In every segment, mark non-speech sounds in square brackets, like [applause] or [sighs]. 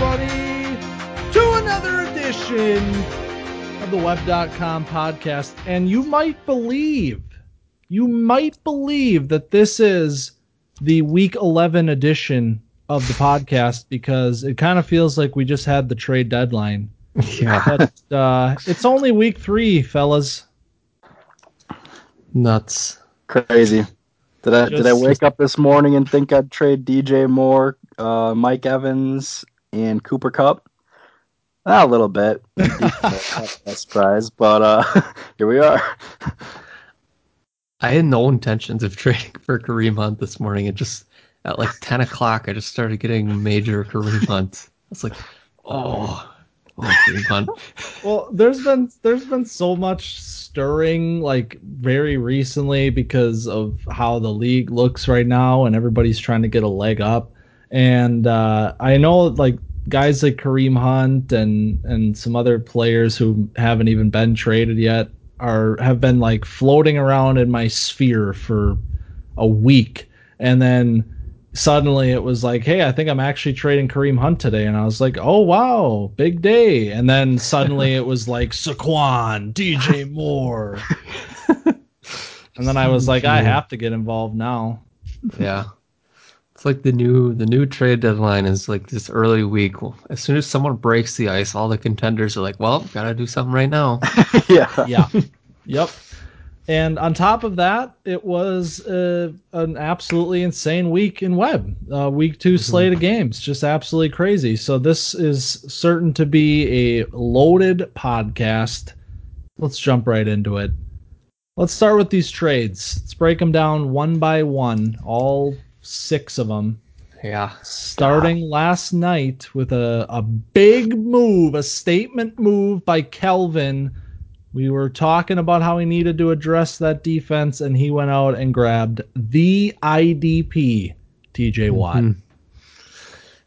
Welcome, everybody, to another edition of the Web.com podcast. And you might believe, you might believe that this is the week 11 edition of the podcast because it kind of feels like we just had the trade deadline. Yeah. [laughs] But uh, it's only week three, fellas. Nuts. Crazy. Did I did I wake up this morning and think I'd trade DJ Moore, uh, Mike Evans, and Cooper Kupp? A little bit. [laughs] A surprise, but uh, [laughs] here we are. I had no intentions of trading for Kareem Hunt this morning. It just at like ten o'clock, I just started getting major Kareem Hunt. I was like, oh, oh Kareem Hunt. [laughs] Well, there's been there's been so much stirring like very recently because of how the league looks right now and everybody's trying to get a leg up. And uh, I know like guys like Kareem Hunt and and some other players who haven't even been traded yet are have been like floating around in my sphere for a week and then suddenly it was like, hey, I think I'm actually trading Kareem Hunt today. And I was like, oh, wow, big day. And then suddenly it was like Saquon, DJ Moore. [laughs] and then I was like, I have to get involved now. Yeah. It's like the new the new trade deadline is like this early week. As soon as someone breaks the ice, all the contenders are like, "Well, gotta do something right now." [laughs] yeah. Yeah. [laughs] yep. And on top of that, it was uh, an absolutely insane week in web. Uh, week 2 slate of games, just absolutely crazy. So this is certain to be a loaded podcast. Let's jump right into it. Let's start with these trades. Let's break them down one by one, all six of them. Yeah. Starting last night with a, a big move, a statement move by Kelvin. We were talking about how he needed to address that defense, and he went out and grabbed the IDP, TJ Watt. Mhm.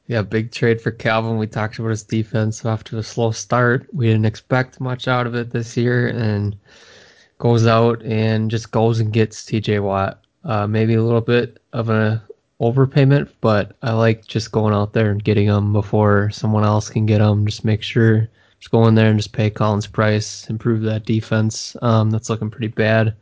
Yeah, big trade for Calvin. We talked about his defense to a slow start. We didn't expect much out of it this year, and goes out and just goes and gets TJ Watt. Uh, maybe a little bit of an overpayment, but I like just going out there and getting them before someone else can get them. Just make sure, just go in there and just pay Colin's Price, improve that defense. Um, that's looking pretty bad.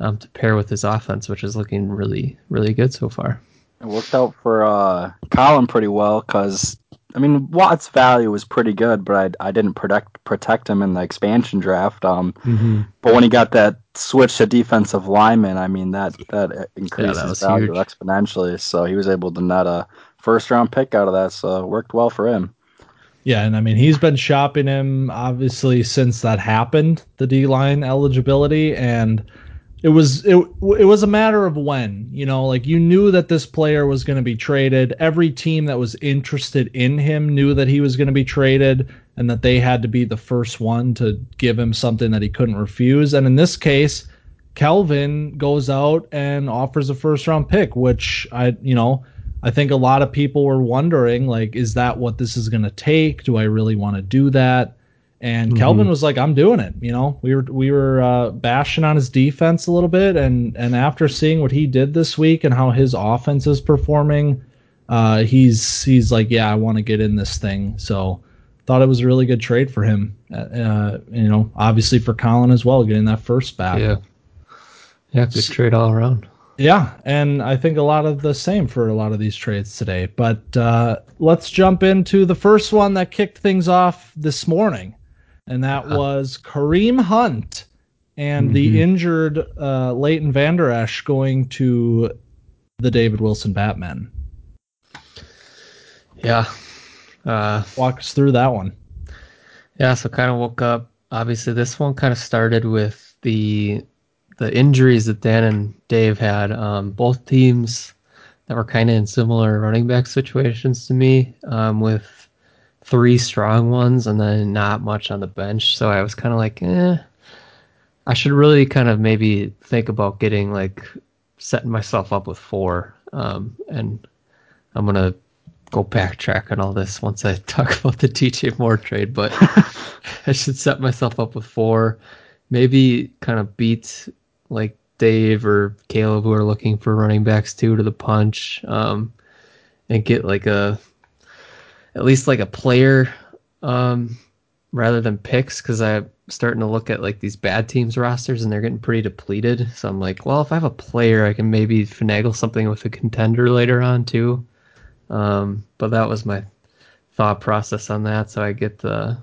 Um, to pair with his offense, which is looking really, really good so far. It worked out for uh, Colin pretty well because I mean Watt's value was pretty good, but I, I didn't protect protect him in the expansion draft. Um, Mm-hmm. but when he got that switch to defensive lineman, I mean that that increased that his value huge. exponentially. So he was able to net a first round pick out of that. So it worked well for him. Yeah, and I mean he's been shopping him obviously since that happened, the D line eligibility, and it was it it was a matter of when, you know, like you knew that this player was going to be traded. Every team that was interested in him knew that he was going to be traded and that they had to be the first one to give him something that he couldn't refuse. And in this case, Kelvin goes out and offers a first round pick, which I, you know, I think a lot of people were wondering, like, is that what this is going to take? Do I really want to do that? And Mhm. Kelvin was like, I'm doing it. You know, we were we were uh, bashing on his defense a little bit, and and after seeing what he did this week and how his offense is performing, uh, he's he's like, yeah, I want to get in this thing. So thought it was a really good trade for him. Uh, you know, obviously for Colin as well, getting that first back. Yeah. Yeah, good trade all around. Yeah, and I think a lot of the same for a lot of these trades today. But uh, let's jump into the first one that kicked things off this morning, and that Uh-huh. was Kareem Hunt and Mhm. the injured uh, Leighton Vander Esch going to the David Wilson Batman. Yeah. Uh, Walk us through that one. yeah, so kind of woke up. Obviously, this one kind of started with the the injuries that Dan and Dave had. Um, both teams that were kind of in similar running back situations to me, um, with three strong ones and then not much on the bench. So I was kind of like, eh, I should really kind of maybe think about getting like setting myself up with four. Um, and I'm gonna go backtrack on all this once I [laughs] talk about the TJ Moore trade, but [laughs] I should set myself up with four, maybe kind of beat like Dave or Caleb who are looking for running backs too to the punch, um, and get like a at least like a player um, rather than picks because I'm starting to look at like these bad teams rosters and they're getting pretty depleted. So I'm like, well, if I have a player, I can maybe finagle something with a contender later on too. Um, but that was my thought process on that. So I get the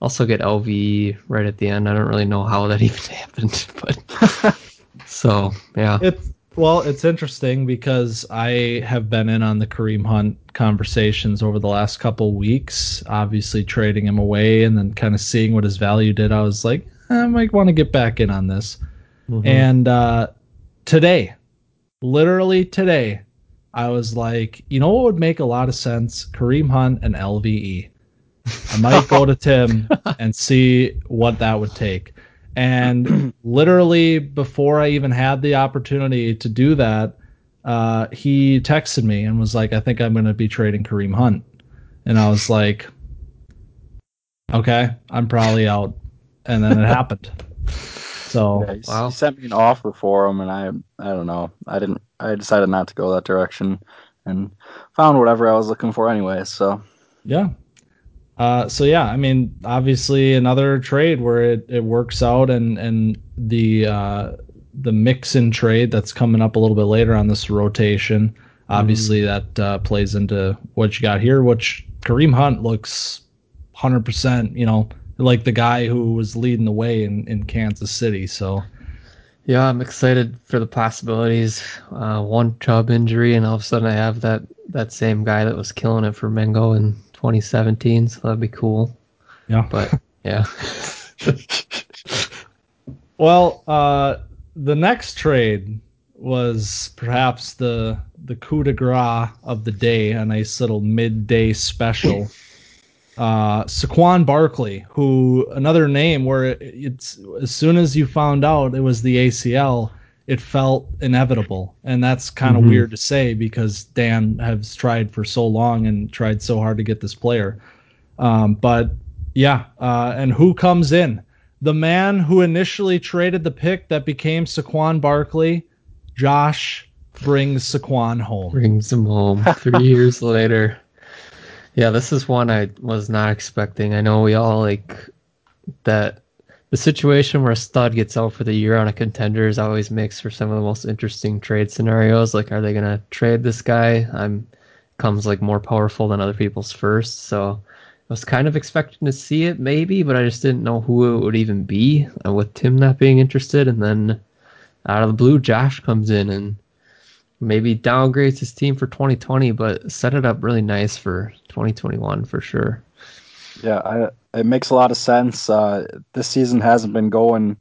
also get LV right at the end. I don't really know how that [laughs] even happened, but [laughs] so yeah. It's well, it's interesting because I have been in on the Kareem Hunt conversations over the last couple weeks. Obviously, trading him away and then kind of seeing what his value did. I was like, I might want to get back in on this. Mm-hmm. And uh, today, literally today, I was like, you know what would make a lot of sense? Kareem Hunt and LVE. I might go to Tim [laughs] and see what that would take. And [clears throat] literally before I even had the opportunity to do that, uh, he texted me and was like, I think I'm going to be trading Kareem Hunt. And I was like, okay, I'm probably out. And then it happened. So yeah, he, wow. he sent me an offer for him, and I I don't know. I didn't. I decided not to go that direction, and found whatever I was looking for anyway. So yeah, uh, so yeah, I mean, obviously another trade where it, it works out, and and the uh, the Mixon trade that's coming up a little bit later on this rotation. Obviously, mm that uh, plays into what you got here. Which Kareem Hunt looks hundred percent, you know, like the guy who was leading the way in in Kansas City. So. Yeah, I'm excited for the possibilities. Uh, one Chubb injury, and all of a sudden I have that that same guy that was killing it for Mingo and 2017, so that'd be cool. Yeah. But [laughs] yeah. well, uh, the next trade was perhaps the the coup de grace of the day, a nice little midday special. uh, Saquon Barkley, who another name where it's as soon as you found out it was the ACL, it felt inevitable. And that's kind of mm-hmm. weird to say because Dan has tried for so long and tried so hard to get this player. Um, but yeah, uh, and who comes in? The man who initially traded the pick that became Saquon Barkley, Josh brings Saquon home. Brings him home three [laughs] years later. Yeah, this is one I was not expecting. I know we all like that the situation where a stud gets out for the year on a contender is always makes for some of the most interesting trade scenarios. Like, are they going to trade this guy? I'm comes like more powerful than other people's first. So I was kind of expecting to see it maybe, but I just didn't know who it would even be. Uh, with Tim not being interested, and then out of the blue, Josh comes in and maybe downgrades his team for 2020, but set it up really nice for 2021 for sure. Yeah, I it makes a lot of sense. Uh, this season hasn't been going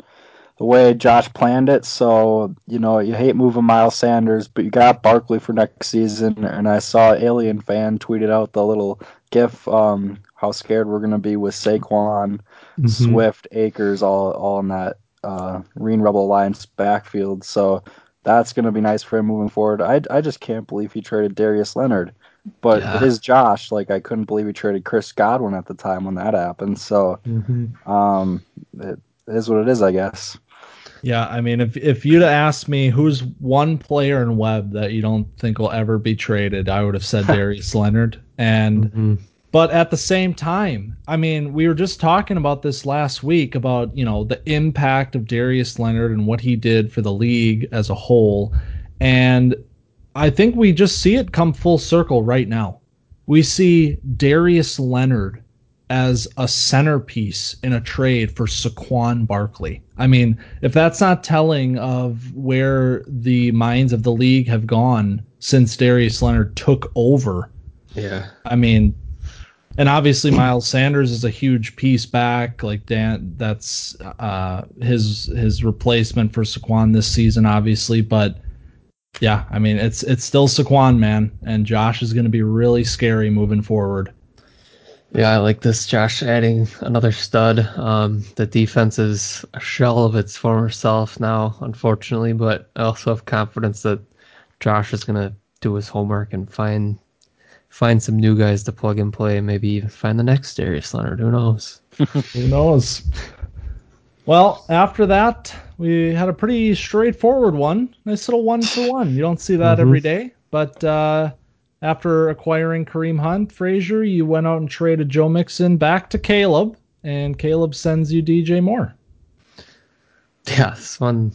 the way Josh planned it, so you know you hate moving Miles Sanders, but you got Barkley for next season. And I saw Alien fan tweeted out the little GIF, um, how scared we're gonna be with Saquon, mm-hmm. Swift, Akers, all all in that uh, Green Rebel Alliance backfield. So that's gonna be nice for him moving forward. I I just can't believe he traded Darius Leonard. But yeah. it is Josh. Like I couldn't believe he traded Chris Godwin at the time when that happened. So mm-hmm. um, it is what it is, I guess. Yeah, I mean, if if you'd asked me who's one player in Web that you don't think will ever be traded, I would have said [laughs] Darius Leonard. And mm-hmm. but at the same time, I mean, we were just talking about this last week about you know the impact of Darius Leonard and what he did for the league as a whole. And I think we just see it come full circle right now. We see Darius Leonard as a centerpiece in a trade for Saquon Barkley. I mean, if that's not telling of where the minds of the league have gone since Darius Leonard took over. Yeah. I mean, and obviously Miles Sanders is a huge piece back. Like Dan, that's uh, his his replacement for Saquon this season, obviously. But yeah, I mean it's it's still Saquon, man, and Josh is going to be really scary moving forward. Yeah, I like this. Josh adding another stud. Um, the defense is a shell of its former self now, unfortunately, but I also have confidence that Josh is going to do his homework and find find some new guys to plug and play. Maybe even find the next Darius Leonard. Who knows? [laughs] Who knows? Well, after that, we had a pretty straightforward one. Nice little one for one. You don't see that mm-hmm. every day, but uh, after acquiring Kareem Hunt, Frazier, you went out and traded Joe Mixon back to Caleb, and Caleb sends you DJ Moore. Yeah, this one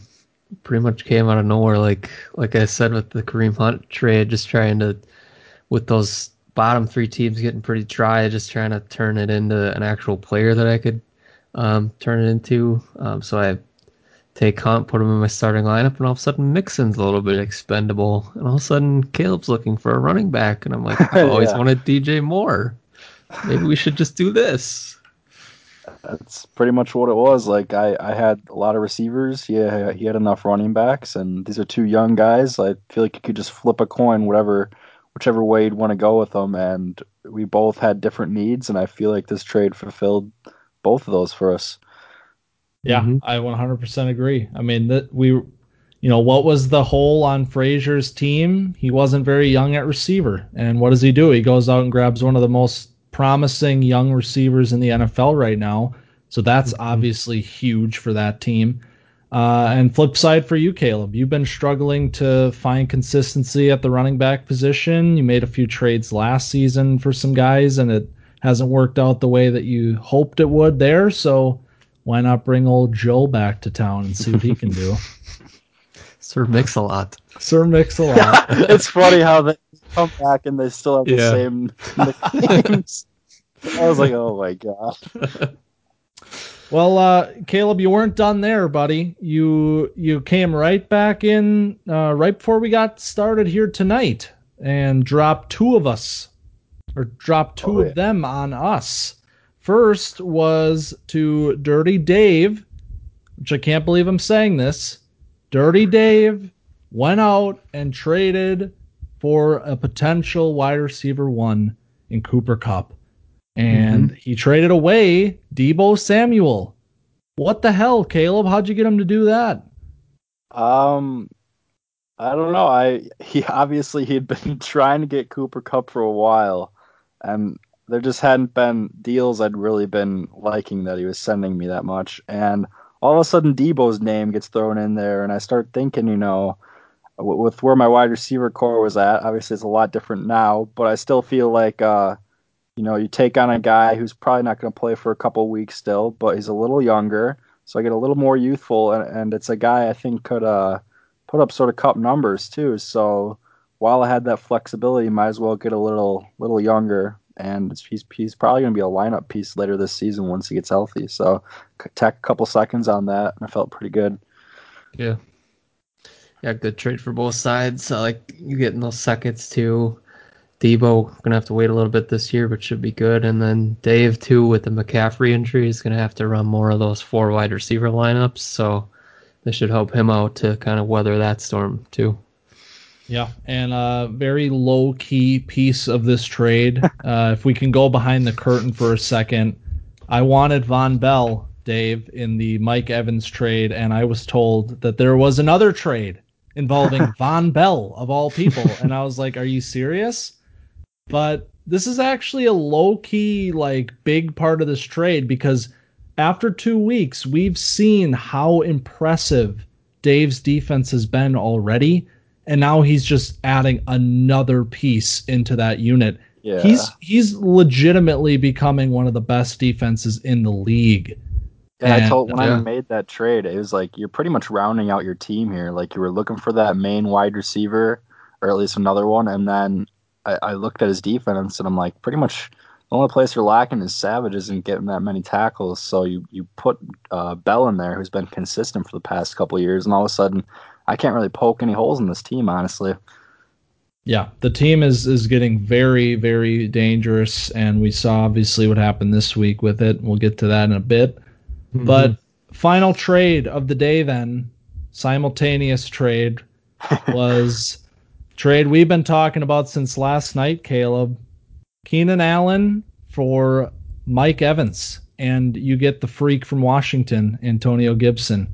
pretty much came out of nowhere. Like like I said with the Kareem Hunt trade, just trying to with those bottom three teams getting pretty dry, just trying to turn it into an actual player that I could um, turn it into. Um, so I take Hunt, put him in my starting lineup, and all of a sudden Mixon's a little bit expendable, and all of a sudden Caleb's looking for a running back, and I'm like, [laughs] I always yeah. wanted DJ Moore. Maybe we should just do this. That's pretty much what it was. Like I, I had a lot of receivers. Yeah, he, he had enough running backs, and these are two young guys. I feel like you could just flip a coin, whatever, whichever way you'd want to go with them. And we both had different needs, and I feel like this trade fulfilled both of those for us. Yeah, mm-hmm. I 100% agree. I mean that we, you know, what was the hole on Frazier's team? He wasn't very young at receiver, and what does he do? He goes out and grabs one of the most promising young receivers in the NFL right now. So that's mm-hmm. obviously huge for that team. Uh, and flip side for you, Caleb, you've been struggling to find consistency at the running back position. You made a few trades last season for some guys, and it hasn't worked out the way that you hoped it would there. So why not bring old Joe back to town and see what he can do? [laughs] Sir Mix a lot. Sir Mix a lot. [laughs] it's funny how they come back and they still have the yeah. same nicknames. [laughs] I was like, oh my god. Well, uh, Caleb, you weren't done there, buddy. You you came right back in uh, right before we got started here tonight and dropped two of us, or dropped two oh, yeah. of them on us. First was to Dirty Dave, which I can't believe I'm saying this. Dirty Dave went out and traded for a potential wide receiver one in Cooper Kupp. and mm-hmm. he traded away Deebo Samuel. What the hell, Caleb? How'd you get him to do that? Um, I don't know. I [laughs] he obviously he'd been [laughs] trying to get Cooper Kupp for a while, and there just hadn't been deals I'd really been liking that he was sending me that much. And all of a sudden, Deebo's name gets thrown in there, and I start thinking, you know, with where my wide receiver core was at, obviously it's a lot different now, but I still feel like uh, you know, you take on a guy who's probably not going to play for a couple weeks still, but he's a little younger, so I get a little more youthful, and, and it's a guy I think could uh, put up sort of Kupp numbers too. So while I had that flexibility, might as well get a little little younger, and he's he's probably going to be a lineup piece later this season once he gets healthy. So tack a couple seconds on that, and I felt pretty good. Yeah. Yeah, good trade for both sides. I like you getting those seconds too. Deebo gonna have to wait a little bit this year, but should be good. And then Dave too with the McCaffrey injury is gonna have to run more of those four wide receiver lineups. So this should help him out to kind of weather that storm too. Yeah, and a very low key piece of this trade. [laughs] uh, if we can go behind the curtain for a second, I wanted Vonn Bell, Dave, in the Mike Evans trade, and I was told that there was another trade involving [laughs] Vonn Bell of all people, and I was like, "Are you serious?" But this is actually a low key, like, big part of this trade because after two weeks, we've seen how impressive Dave's defense has been already. And now he's just adding another piece into that unit. Yeah. He's he's legitimately becoming one of the best defenses in the league. Yeah, and, I told when yeah. I made that trade, it was like you're pretty much rounding out your team here. Like you were looking for that main wide receiver, or at least another one, and then I, I looked at his defense and I'm like, pretty much the only place you're lacking is Savage isn't getting that many tackles. So you you put uh, Bell in there, who's been consistent for the past couple years, and all of a sudden, I can't really poke any holes in this team, honestly. Yeah, the team is is getting very very dangerous, and we saw obviously what happened this week with it. We'll get to that in a bit. Mm-hmm. But final trade of the day, then simultaneous trade [laughs] was Trade we've been talking about since last night, Caleb. Keenan Allen for Mike Evans, and you get the freak from Washington, Antonio Gibson,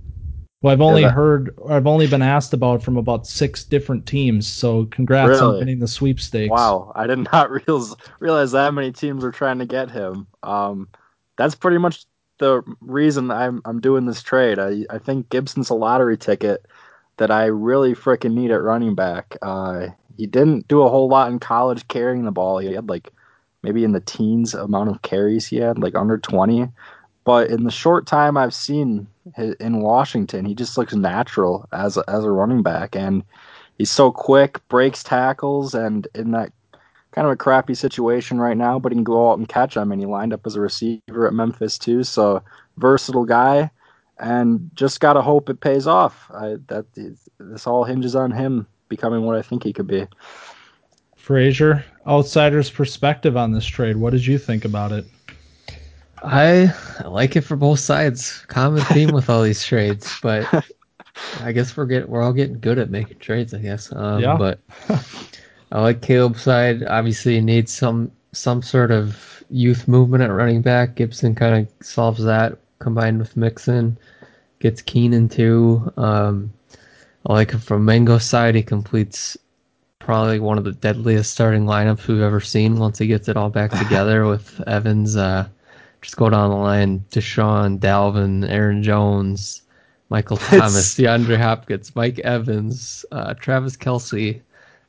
who I've only yeah, that, heard, I've only been asked about from about six different teams. So congrats really? on winning the sweepstakes. Wow, I did not [laughs] realize realize that many teams were trying to get him. Um, that's pretty much the reason I'm I'm doing this trade. I I think Gibson's a lottery ticket that I really freaking need at running back. Uh, he didn't do a whole lot in college carrying the ball. He had like maybe in the teens amount of carries he had, like under 20. But in the short time I've seen in Washington, he just looks natural as a, as a running back, and he's so quick, breaks tackles, and in that kind of a crappy situation right now, but he can go out and catch them. And he lined up as a receiver at Memphis too, so versatile guy, and just gotta hope it pays off. I, that this all hinges on him becoming what I think he could be. Frazier, outsider's perspective on this trade. What did you think about it? I, I like it for both sides. Common theme with all these trades, but [laughs] I guess we're getting we're all getting good at making trades. I guess. Um, yeah. But I like Caleb's side. Obviously, needs some some sort of youth movement at running back. Gibson kind of solves that combined with Mixon. Gets Keenan too. Um, I like it from Mango's side. He completes probably one of the deadliest starting lineups we've ever seen once he gets it all back [laughs] together with Evans. Uh, just go down the line: Deshaun, Dalvin, Aaron Jones, Michael Thomas, it's... DeAndre Hopkins, Mike Evans, uh, Travis Kelce,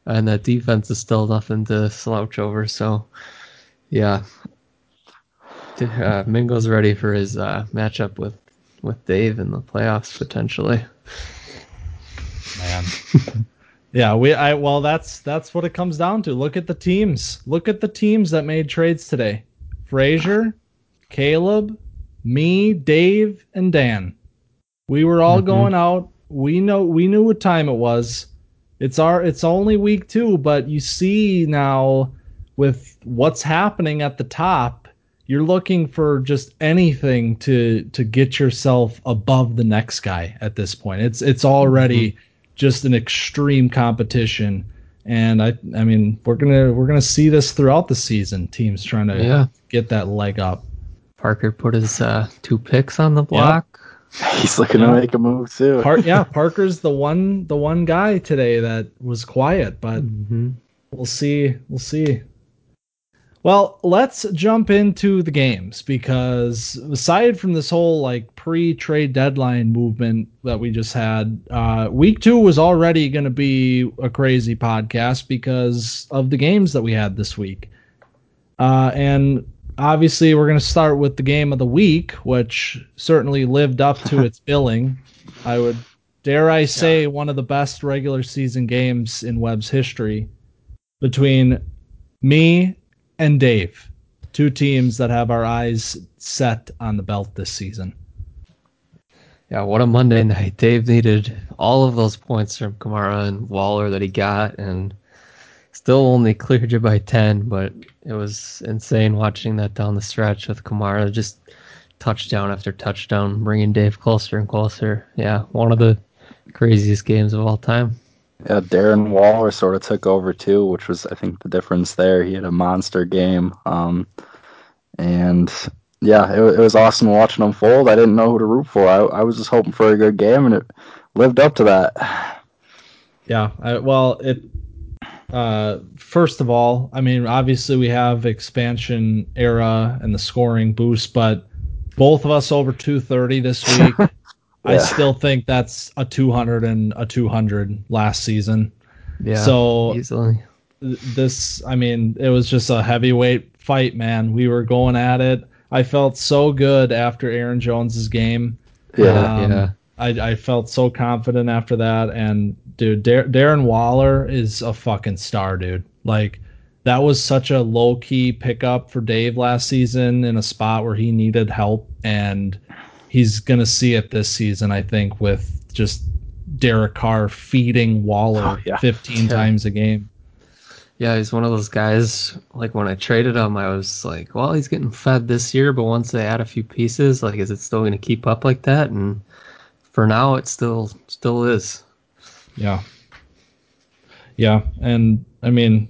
and that defense is still nothing to slouch over. So, yeah, uh, Mingo's ready for his uh, matchup with with Dave in the playoffs potentially. Man. [laughs] yeah, we I well that's that's what it comes down to. Look at the teams. Look at the teams that made trades today. Frazier, Caleb, me, Dave, and Dan. We were all mm-hmm. going out. We know we knew what time it was. It's our it's only week 2, but you see now with what's happening at the top, you're looking for just anything to to get yourself above the next guy at this point. It's it's already mm-hmm. just an extreme competition and I I mean, we're going to we're to see this throughout the season, teams trying to yeah. get that leg up. Parker put his uh, two picks on the block. Yep. He's looking to make a move too. Par- yeah, Parker's the one the one guy today that was quiet, but mm-hmm. we'll see. We'll see. Well, let's jump into the games because aside from this whole like pre-trade deadline movement that we just had, uh, week two was already going to be a crazy podcast because of the games that we had this week. Uh, and obviously we're going to start with the game of the week, which certainly lived up to [laughs] its billing. I would dare I say yeah. one of the best regular season games in Web's history between me and Dave, two teams that have our eyes set on the belt this season. Yeah, what a Monday night. Dave needed all of those points from Kamara and Waller that he got, and still only cleared you by 10, but it was insane watching that down the stretch with Kamara just touchdown after touchdown, bringing Dave closer and closer. Yeah, one of the craziest games of all time. Yeah, Darren Waller sort of took over too, which was I think the difference there. He had a monster game, um, and yeah, it, it was awesome watching him fold. I didn't know who to root for. I, I was just hoping for a good game, and it lived up to that. [sighs] Yeah, I, well, it uh, first of all, I mean, obviously we have expansion era and the scoring boost, but both of us over 230 this [laughs] week. yeah. I still think that's a 200 and a 200 last season. Yeah. So easily. This, I mean, it was just a heavyweight fight, man. We were going at it. I felt so good after Aaron Jones's game. Yeah, um, yeah. I, I felt so confident after that, and dude, Dar- Darren Waller is a fucking star, dude. Like that was such a low key pickup for Dave last season in a spot where he needed help, and he's gonna see it this season, I think, with just Derek Carr feeding Waller oh, yeah. 15 [laughs] yeah. times a game. Yeah, he's one of those guys. Like when I traded him, I was like, "Well, he's getting fed this year, but once they add a few pieces, like, is it still going to keep up like that?" And for now, it still still is. Yeah. Yeah, and I mean,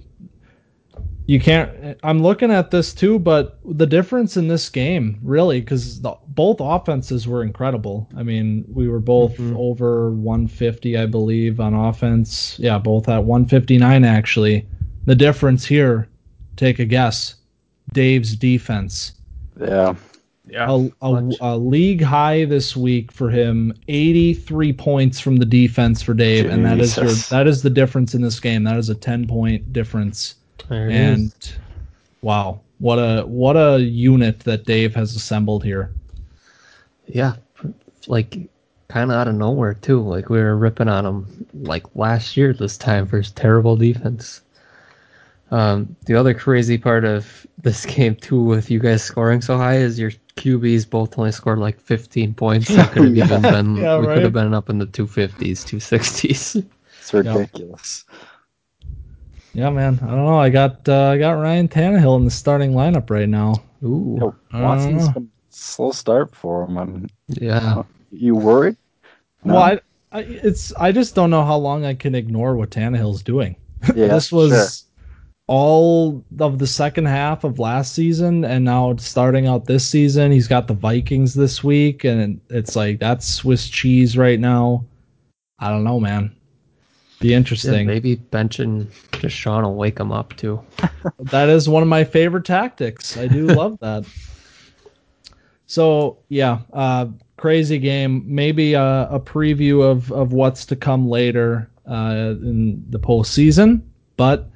you can't. I'm looking at this too, but the difference in this game, really, because both offenses were incredible. I mean, we were both mm-hmm. over 150, I believe, on offense. Yeah, both at 159 actually. The difference here, take a guess. Dave's defense. Yeah. Yeah, a, a, a, league high this week for him. 83 points from the defense for Dave, Jesus. and that is your that is the difference in this game. That is a 10 point difference. There and is. wow, what a what a unit that Dave has assembled here. Yeah, like kind of out of nowhere too. Like we were ripping on him like last year this time for his terrible defense. Um, the other crazy part of this [laughs] game too, with you guys scoring so high, is your QBs both only scored like 15 points. They could have [laughs] yeah. even been [laughs] yeah, we right? could have been up in the 250s, 260s. It's ridiculous. Yeah, man. I don't know. I got uh, I got Ryan Tannehill in the starting lineup right now. Ooh, Watson's been slow start for him. I'm, yeah. Uh, you worried? No? Well, I, I, it's I just don't know how long I can ignore what Tannehill's doing. Yeah, this was sure all of the second half of last season and now starting out this season he's got the vikings this week and it's like that's swiss cheese right now. I don't know man. Be interesting. yeah, maybe benching Deshaun will wake him up too. [laughs] That is one of my favorite tactics. I do love [laughs] that. So yeah uh, crazy game. Maybe a, a, preview of of what's to come later uh, in the postseason but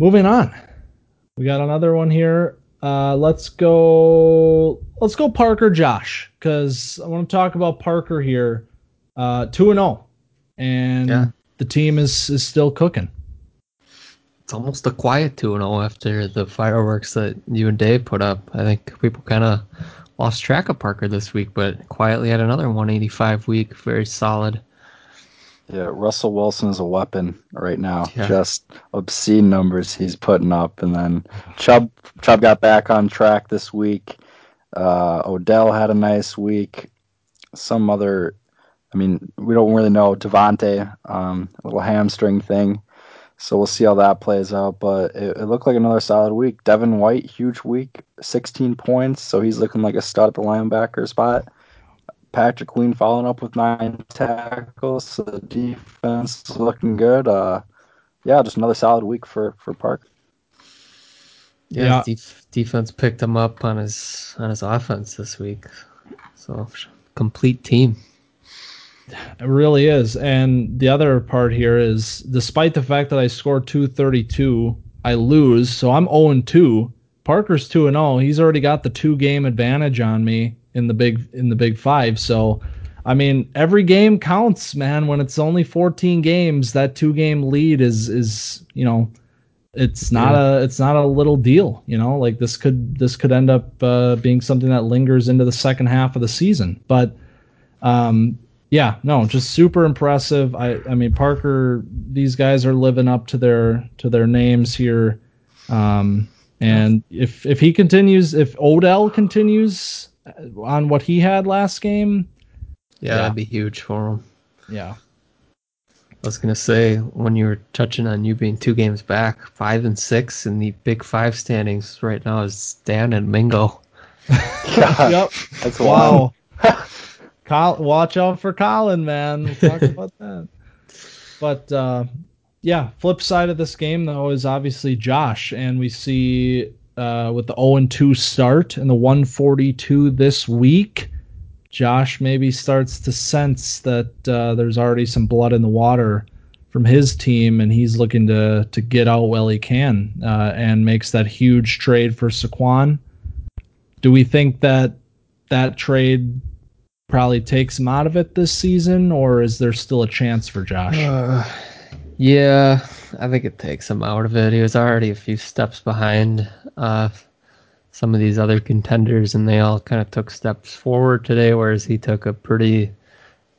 moving on. We got another one here. Uh, let's go. Let's go Parker Josh because I want to talk about Parker here. Uh, two and zero, oh, and yeah. the team is is still cooking. It's almost a quiet two and zero oh after the fireworks that you and Dave put up. I think people kind of lost track of Parker this week, but quietly had another 185 week, very solid. Yeah, Russell Wilson is a weapon right now. Yeah. Just obscene numbers he's putting up, and then Chubb Chubb got back on track this week. Uh, Odell had a nice week. Some other, I mean, we don't really know Davante, um, a little hamstring thing. So we'll see how that plays out. But it, it, looked like another solid week. Devin White, huge week, 16 points. So he's looking like a stud at the linebacker spot. Patrick Queen following up with nine tackles. So the defense is looking good. Uh, yeah, just another solid week for for Park. Yeah, yeah. Def- defense picked him up on his on his offense this week. So complete team. It really is. And the other part here is despite the fact that I scored 232, I lose. So I'm 0 2. Parker's 2 and 0. He's already got the two game advantage on me in the big in the big five. So I mean, every game counts, man. When it's only 14 games, that two game lead is is you know, it's not yeah. a it's not a little deal. You know, like this could this could end up uh, being something that lingers into the second half of the season. But um, yeah, no, just super impressive. I I mean, Parker, these guys are living up to their to their names here. Um, and if if he continues, if Odell continues on what he had last game. Yeah, yeah, that'd be huge for him. Yeah. I was gonna say when you were touching on you being two games back, five and six in the Big Five standings right now is Dan and Mingo. [laughs] [laughs] yep, that's wow. [laughs] Col- watch out for Colin, man. We'll talk about that. But uh, yeah, flip side of this game though is obviously Josh, and we see uh, with the 0 and 2 start and the 142 this week, Josh maybe starts to sense that uh, there's already some blood in the water from his team, and he's looking to to get out while he can, uh, and makes that huge trade for Saquon. Do we think that that trade probably takes him out of it this season, or is there still a chance for Josh? Uh, yeah, I think it takes him out of it. He was already a few steps behind uh, some of these other contenders, and they all kind of took steps forward today, whereas he took a pretty,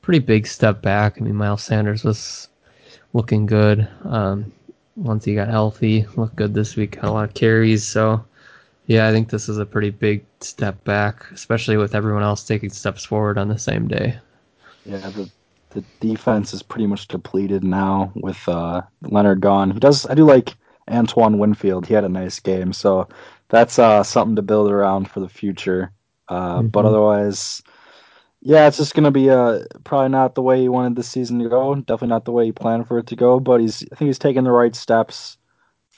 pretty big step back. I mean, Miles Sanders was looking good um, once he got healthy. Looked good this week. Had a lot of carries, so yeah, I think this is a pretty big step back, especially with everyone else taking steps forward on the same day. Yeah, the the defense is pretty much depleted now with uh, Leonard gone. He does. I do like Antoine Winfield. He had a nice game, so that's uh, something to build around for the future. Uh, mm-hmm. But otherwise, yeah, it's just gonna be uh, probably not the way he wanted the season to go. Definitely not the way he planned for it to go. But he's I think he's taking the right steps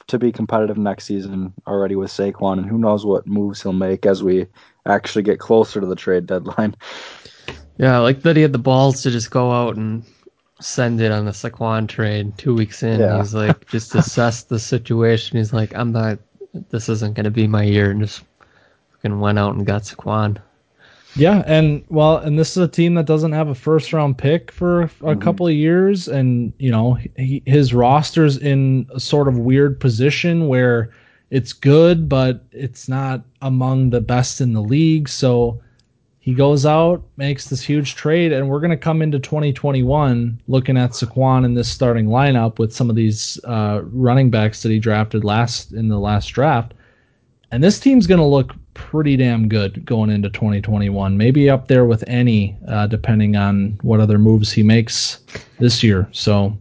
to be competitive next season already with Saquon, and who knows what moves he'll make as we actually get closer to the trade deadline. [laughs] Yeah, I like that he had the balls to just go out and send it on the Saquon trade two weeks in. Yeah. He's like, [laughs] just assess the situation. He's like, I'm not, this isn't going to be my year. And just fucking went out and got Saquon. Yeah, and well, and this is a team that doesn't have a first round pick for a Mhm. couple of years, and you know he, his roster's in a sort of weird position where it's good, but it's not among the best in the league. So he goes out, makes this huge trade, and we're going to come into 2021 looking at Saquon in this starting lineup with some of these uh, running backs that he drafted last in the last draft. And this team's going to look pretty damn good going into 2021. Maybe up there with any, uh, depending on what other moves he makes this year. So,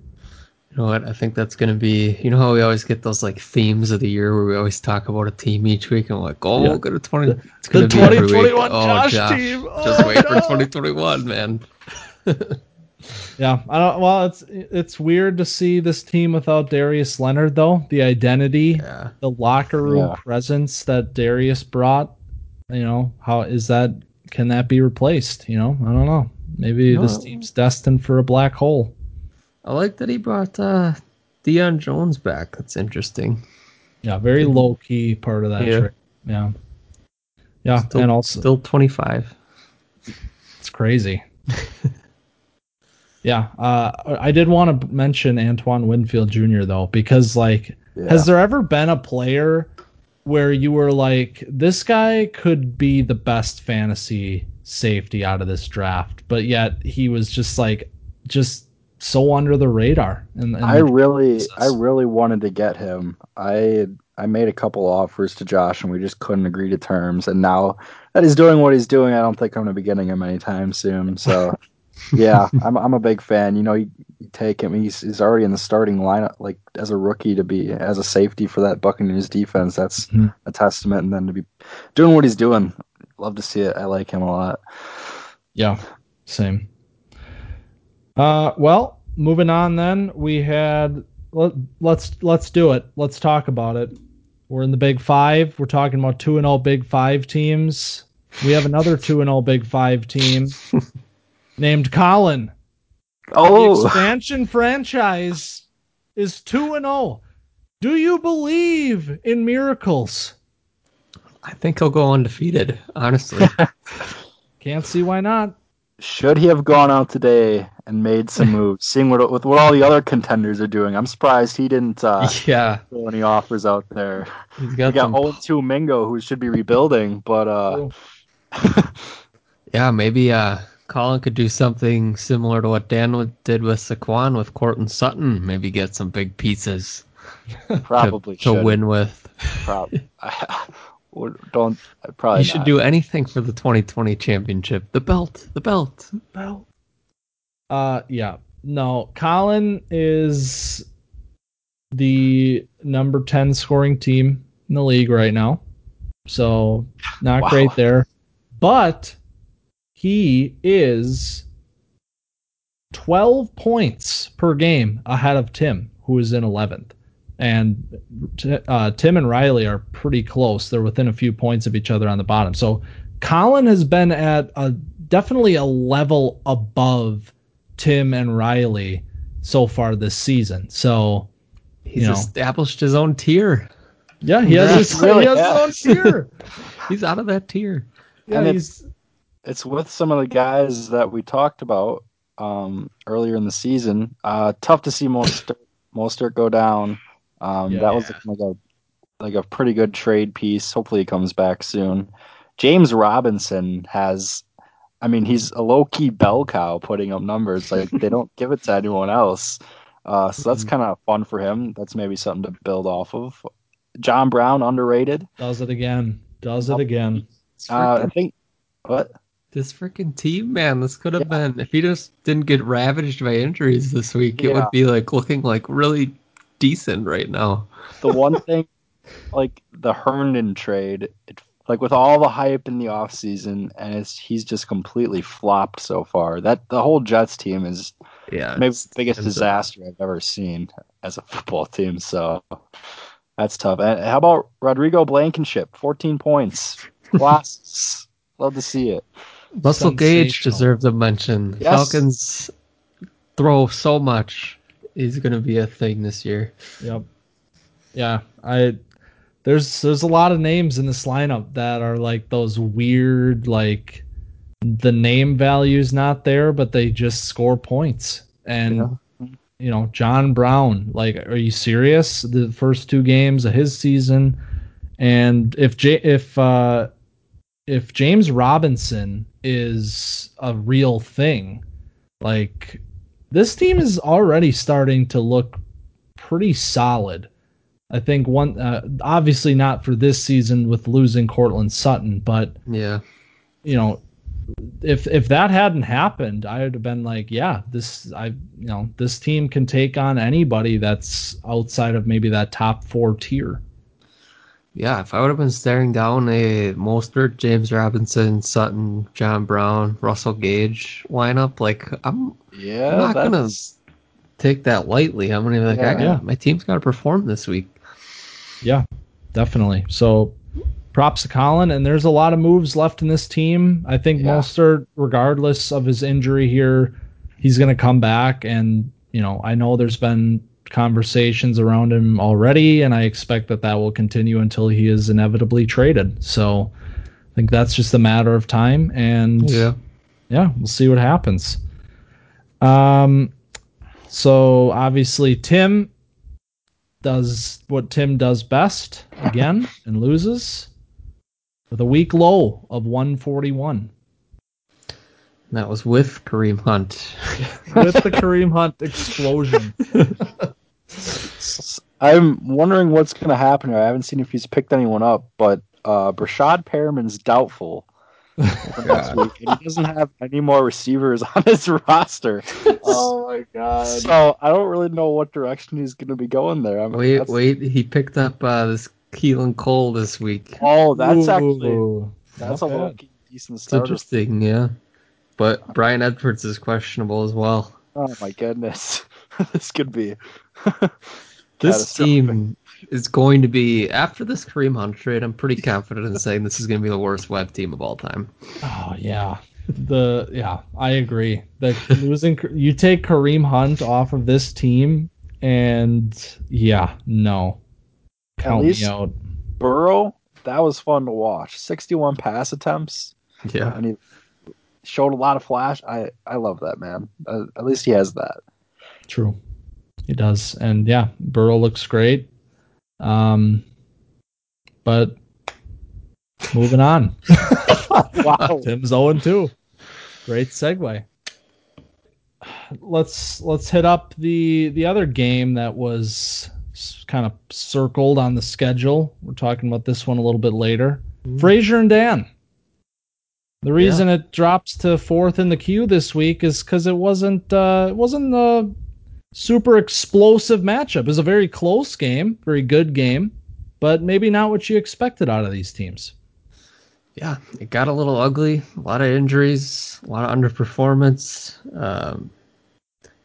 You know what? I think that's going to be, you know how we always get those like themes of the year where we always talk about a team each week and we're like, oh, Yeah. we'll get a 20. It's going to be every week. 2021 Oh, Josh Josh, team. Just Oh, wait for 2021, man. [laughs] yeah, I don't. Well, it's it's weird to see this team without Darius Leonard, though. The identity, Yeah. the locker room Yeah. presence that Darius brought. You know, how is that? Can that be replaced? You know, I don't know. Maybe this team's destined for a black hole. I like that he brought uh, Deion Jones back. That's interesting. Yeah, very low key part of that Yeah. trade. Yeah, yeah, Still- and also Still 25. It's crazy. [laughs] yeah, uh, I did want to mention Antoine Winfield Jr. though, because like, Yeah. has there ever been a player where you were like, this guy could be the best fantasy safety out of this draft, but yet he was just like, just so under the radar. And, I really, I really wanted to get him. I I made a couple offers to Josh, and we just couldn't agree to terms. And now that he's doing what he's doing, I don't think I'm going to be getting him anytime soon. [laughs] So, yeah, I'm I'm a big fan. You know, you, you take him; he's he's already in the starting lineup, like as a rookie to be as a safety for that Buccaneers defense. That's Mhm. a testament. And then to be doing what he's doing, love to see it. I like him a lot. Yeah, same. Uh, well, moving on then, we had let, let's let's do it. Let's talk about it. We're in the Big Five. We're talking about two and all Big Five teams. We have another two and all Big Five team [laughs] named Colin. The Oh, expansion franchise is two and zero. Do you believe in miracles? I think he'll go undefeated, honestly. [laughs] Can't see why not. Should he have gone out today and made some [laughs] moves? Seeing what with what all the other contenders are doing, I'm surprised he didn't uh, [laughs] yeah. throw any offers out there. He's got, got 0 2 Mingo, who should be rebuilding, but uh, [laughs] Yeah, maybe uh, Colin could do something similar to what Dan did with Saquon with Courtland Sutton. Maybe get some big pieces to- probably to, should. win with. Prob- don't probably. he should not. do anything for the 2020 championship. The belt, the belt. Belt. Uh, yeah. No, Colin is the number 10 scoring team in the league right now. So, not Wow. great there. But he is 12 points per game ahead of Tim, who is in 11th. And uh, Tim and Riley are pretty close. They're within a few points of each other on the bottom. So, Colin has been at a definitely a level above Tim and Riley so far this season. So He's You know. established his own tier. yeah, he has, his, really he has has. his own tier. [laughs] He's out of that tier. Yeah, And he's It's with some of the guys that we talked about um, earlier in the season. Uh, tough to see Mostert, Mostert go down. Um, Yeah. that was like a like a pretty good trade piece. Hopefully, he comes back soon. James Robinson has, I mean, he's a low key bell cow putting up numbers. Like they don't [laughs] give it to anyone else. Uh, so that's Mhm. kind of fun for him. That's maybe something to build off of. John Brown underrated. does it again. Does it again. Uh, I think what this freaking team, man, this could have been if he just didn't get ravaged by injuries this week, it Yeah. would be like looking like really decent right now. the [laughs] one thing like the Herndon trade, it, like with all the hype in the offseason, and it's he's just completely flopped so far. That the whole Jets team is Yeah, maybe the biggest it's a- disaster I've ever seen as a football team. So That's tough. And how about Rodrigo Blankenship? 14 points. Class. [laughs] Love to see it. Russell Gage Sensational. deserves a mention. Yes. Falcons throw so much. He's going to be a thing this year. Yep. Yeah, I there's there's a lot of names in this lineup that are like those weird like the name value's not there, but they just score points. And Yeah. you know, John Brown, like, are you serious? The first two games of his season, and if J- if uh, if James Robinson is a real thing, like this team is already starting to look pretty solid. I think one, uh, obviously not for this season with losing Courtland Sutton, but Yeah. you know, if if that hadn't happened, I would have been like, yeah, this I you know this team can take on anybody that's outside of maybe that top four tier. Yeah, if I would have been staring down a Mostert, James Robinson, Sutton, John Brown, Russell Gage lineup, like I'm, Yeah, I'm not gonna take that lightly. I'm gonna be like, I got, Yeah. my team's got to perform this week. Yeah, definitely. So props to Colin, and there's a lot of moves left in this team. I think Yeah. Mostert, regardless of his injury here, he's going to come back. And you know, I know there's been conversations around him already, and I expect that that will continue until he is inevitably traded. So I think that's just a matter of time, and Yeah. yeah, we'll see what happens. Um, so obviously Tim does what Tim does best again [laughs] and loses with a week low of 141 That was with Kareem Hunt. [laughs] with the Kareem Hunt [laughs] explosion. I'm wondering what's going to happen here. I haven't seen if he's picked anyone up, but uh, Breshad Perriman's doubtful [laughs] next week, and he doesn't have any more receivers [laughs] on his roster. oh [laughs] my god! So I don't really know what direction he's going to be going there. I mean, Wait, that's- wait, he picked up uh, this Keelan Cole this week. Oh, that's actually that's a not low bad. decent It's starter. interesting, yeah. But Bryan Edwards is questionable as well. Oh my goodness, this could be. [laughs] This team is going to be after this Kareem Hunt trade. I'm pretty confident in saying this is going to be the worst web team of all time. Oh yeah, the yeah, I agree. The losing you take Kareem Hunt off of this team, and yeah, no, count least- me out. Burrow, that was fun to watch. 61 pass attempts, Yeah, and he showed a lot of flash. I I love that man. Uh, at least he has that. True, he does, and yeah, Burrow looks great. Um, but moving on. [laughs] Wow. [laughs] Tim's 0 2. Great segue. Let's let's hit up the the other game that was kind of circled on the schedule. We're talking about this one a little bit later. Frazier and Dan. The reason it drops to fourth in the queue this week is because it wasn't uh, it wasn't a super explosive matchup. It was a very close game, very good game, but maybe not what you expected out of these teams. yeah. It got a little ugly. A lot of injuries. A lot of underperformance. Um,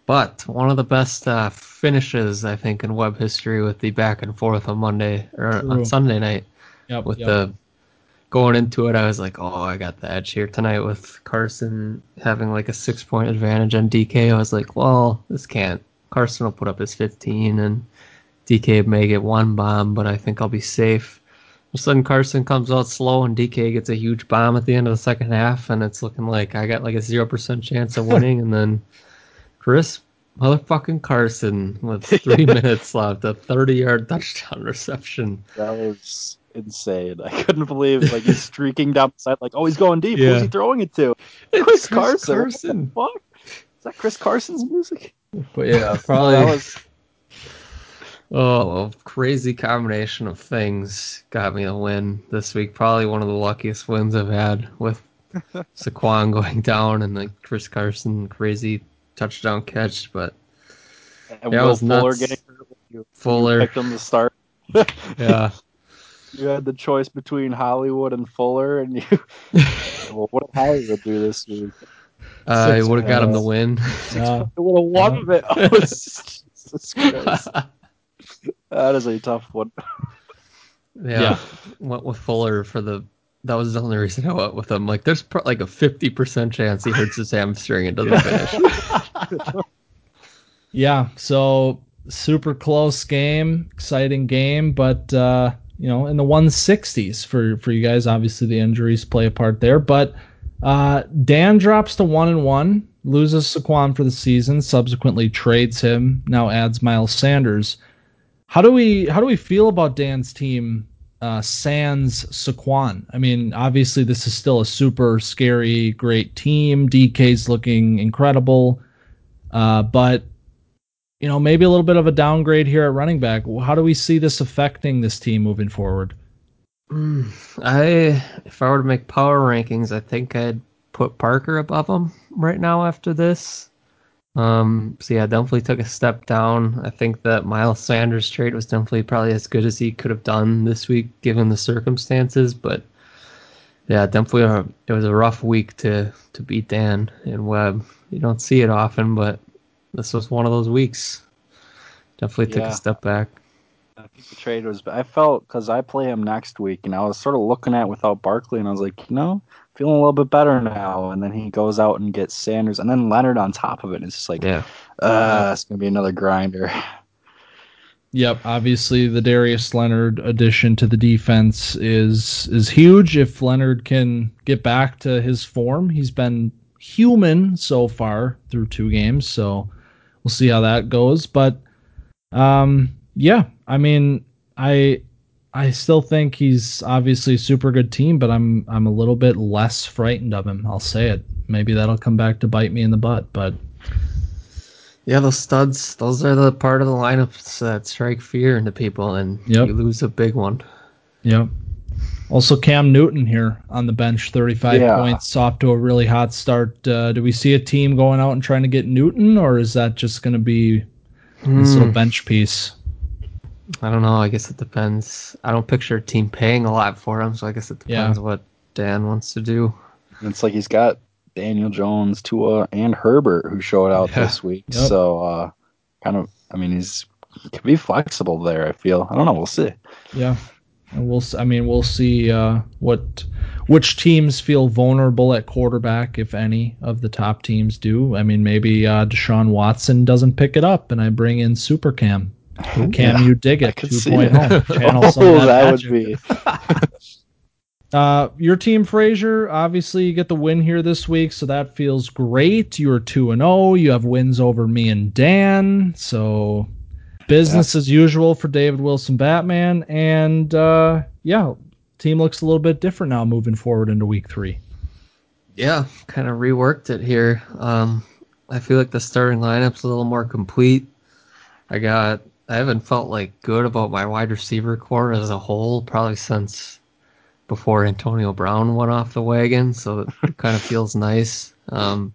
but one of the best uh, finishes I think in web history with the back and forth on Monday or True. on Sunday night. Yep, with yep. the going into it, I was like, oh, I got the edge here tonight with Carson having like a six point advantage on DK. I was like, well, this can't. Carson will put up his 15 and DK may get one bomb, but I think I'll be safe. All of a sudden, Carson comes out slow and DK gets a huge bomb at the end of the second half, and it's looking like I got like a 0% chance of winning. and then Chris motherfucking Carson with [laughs] three minutes left, a 30 yard touchdown reception. That was insane. I couldn't believe like he's streaking down the side, like, oh, he's going deep. Yeah. Who's he throwing it to? It's Chris Carson. Carson. Fuck? Is that Chris Carson's music? But yeah, [laughs] probably that was oh, a crazy combination of things got me a win this week. Probably one of the luckiest wins I've had with [laughs] Saquon going down and like Chris Carson crazy touchdown catch. But and Yeah, Will was Fuller nuts. getting hurt. You Fuller, picked him to start. [laughs] yeah, You had the choice between Hollywood and Fuller, and you. well, what did Hollywood do this week? I Six would have got him the win. [laughs] Yeah. It would have won of it. [laughs] Oh, Jesus Christ. [laughs] that is a tough one. Yeah, Yeah. went with Fuller for the. That was the only reason I went with him. Like, there's pro- like a 50% chance he hurts his hamstring and doesn't finish. Yeah, so super close game, exciting game, but uh, you know, in the 160s for for you guys. Obviously, the injuries play a part there, but uh, Dan drops to one and one, loses Saquon for the season, subsequently trades him, now adds Miles Sanders. How do we how do we feel about Dan's team? Uh, Sans Saquon. I mean, obviously, this is still a super scary, great team. DK's looking incredible, uh, but you know, maybe a little bit of a downgrade here at running back. How do we see this affecting this team moving forward? Mm, I, if I were to make power rankings, I think I'd put Parker above him right now after this. Um, so yeah, definitely took a step down. I think that Miles Sanders trade was definitely probably as good as he could have done this week given the circumstances. But yeah, definitely a, it was a rough week to to beat Dan and Web. You don't see it often, but this was one of those weeks. Definitely took Yeah. a step back. I think the trade was. I felt because I play him next week, and I was sort of looking at without Barkley, and I was like, you know, feeling a little bit better now. And then he goes out and gets Sanders, and then Leonard on top of it. And it's just like, Yeah. uh, it's gonna be another grinder. [laughs] Yep, obviously the Darius Leonard addition to the defense is is huge. If Leonard can get back to his form, he's been human so far through two games, so we'll see how that goes. But um, yeah, I mean, I I still think he's obviously a super good team, but I'm I'm a little bit less frightened of him. I'll say it. Maybe that'll come back to bite me in the butt, but Yeah, those studs, those are the part of the lineups that strike fear into people, and Yep. you lose a big one. Yep. Also, Cam Newton here on the bench, 35 Yeah. points, off to a really hot start. Uh, do we see a team going out and trying to get Newton, or is that just going to be this little Hmm, bench piece? I don't know. I guess it depends. I don't picture a team paying a lot for him, so I guess it Yeah. depends what Dan wants to do. And it's like he's got Daniel Jones, Tua, and Herbert who showed out Yeah. this week. Yep. So, uh, kind of, I mean, he's he can be flexible there. I feel. I don't know. We'll see. Yeah. And we'll, s- I mean, we'll see uh, what which teams feel vulnerable at quarterback, if any of the top teams do. I mean, maybe uh, Deshaun Watson doesn't pick it up, and I bring in Super Cam. Cam, Yeah, you [laughs] dig it? could 2.0. see it. [laughs] Channel some oh, of that, that would be. [laughs] Uh, your team, Frazier, obviously you get the win here this week, so that feels great. You're two and zero. You have wins over me and Dan, so business as usual for David Wilson, Batman, and uh, yeah, team looks a little bit different now moving forward into week three. Yeah, kind of reworked it here. Um, I feel like the starting lineup's a little more complete. I got. I haven't felt like good about my wide receiver core as a whole probably since before Antonio Brown went off the wagon, so it [laughs] kind of feels nice. Um,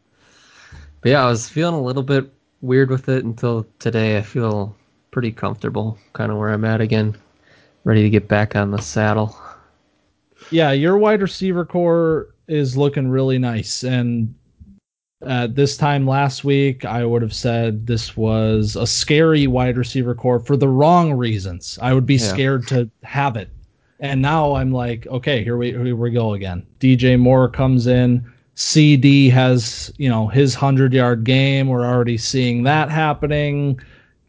but yeah, I was feeling a little bit weird with it until today. I feel pretty comfortable, kind of where I'm at again, ready to get back on the saddle. Yeah, your wide receiver core is looking really nice. And uh, this time last week, I would have said this was a scary wide receiver core for the wrong reasons. I would be Yeah. scared to have it. And now I'm like, okay, here we here we go again. DJ Moore comes in. CD has you know his hundred yard game. We're already seeing that happening.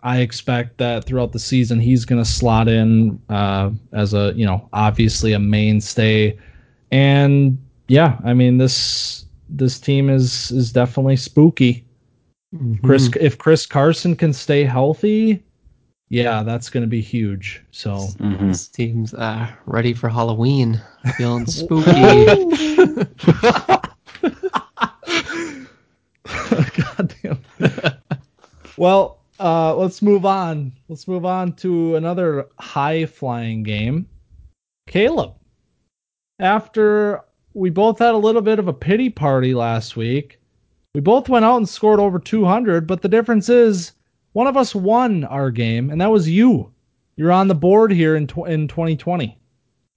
I expect that throughout the season he's going to slot in uh, as a you know obviously a mainstay, and yeah, I mean this this team is is definitely spooky. Chris, if Chris Carson can stay healthy, yeah, that's going to be huge. So Mhm. This team's uh, ready for Halloween, feeling [laughs] spooky. [laughs] God damn. well, uh, let's move on. Let's move on to another high flying game. Caleb, after we both had a little bit of a pity party last week, we both went out and scored over 200, but the difference is one of us won our game, and that was you. You're on the board here in, tw- in 2020.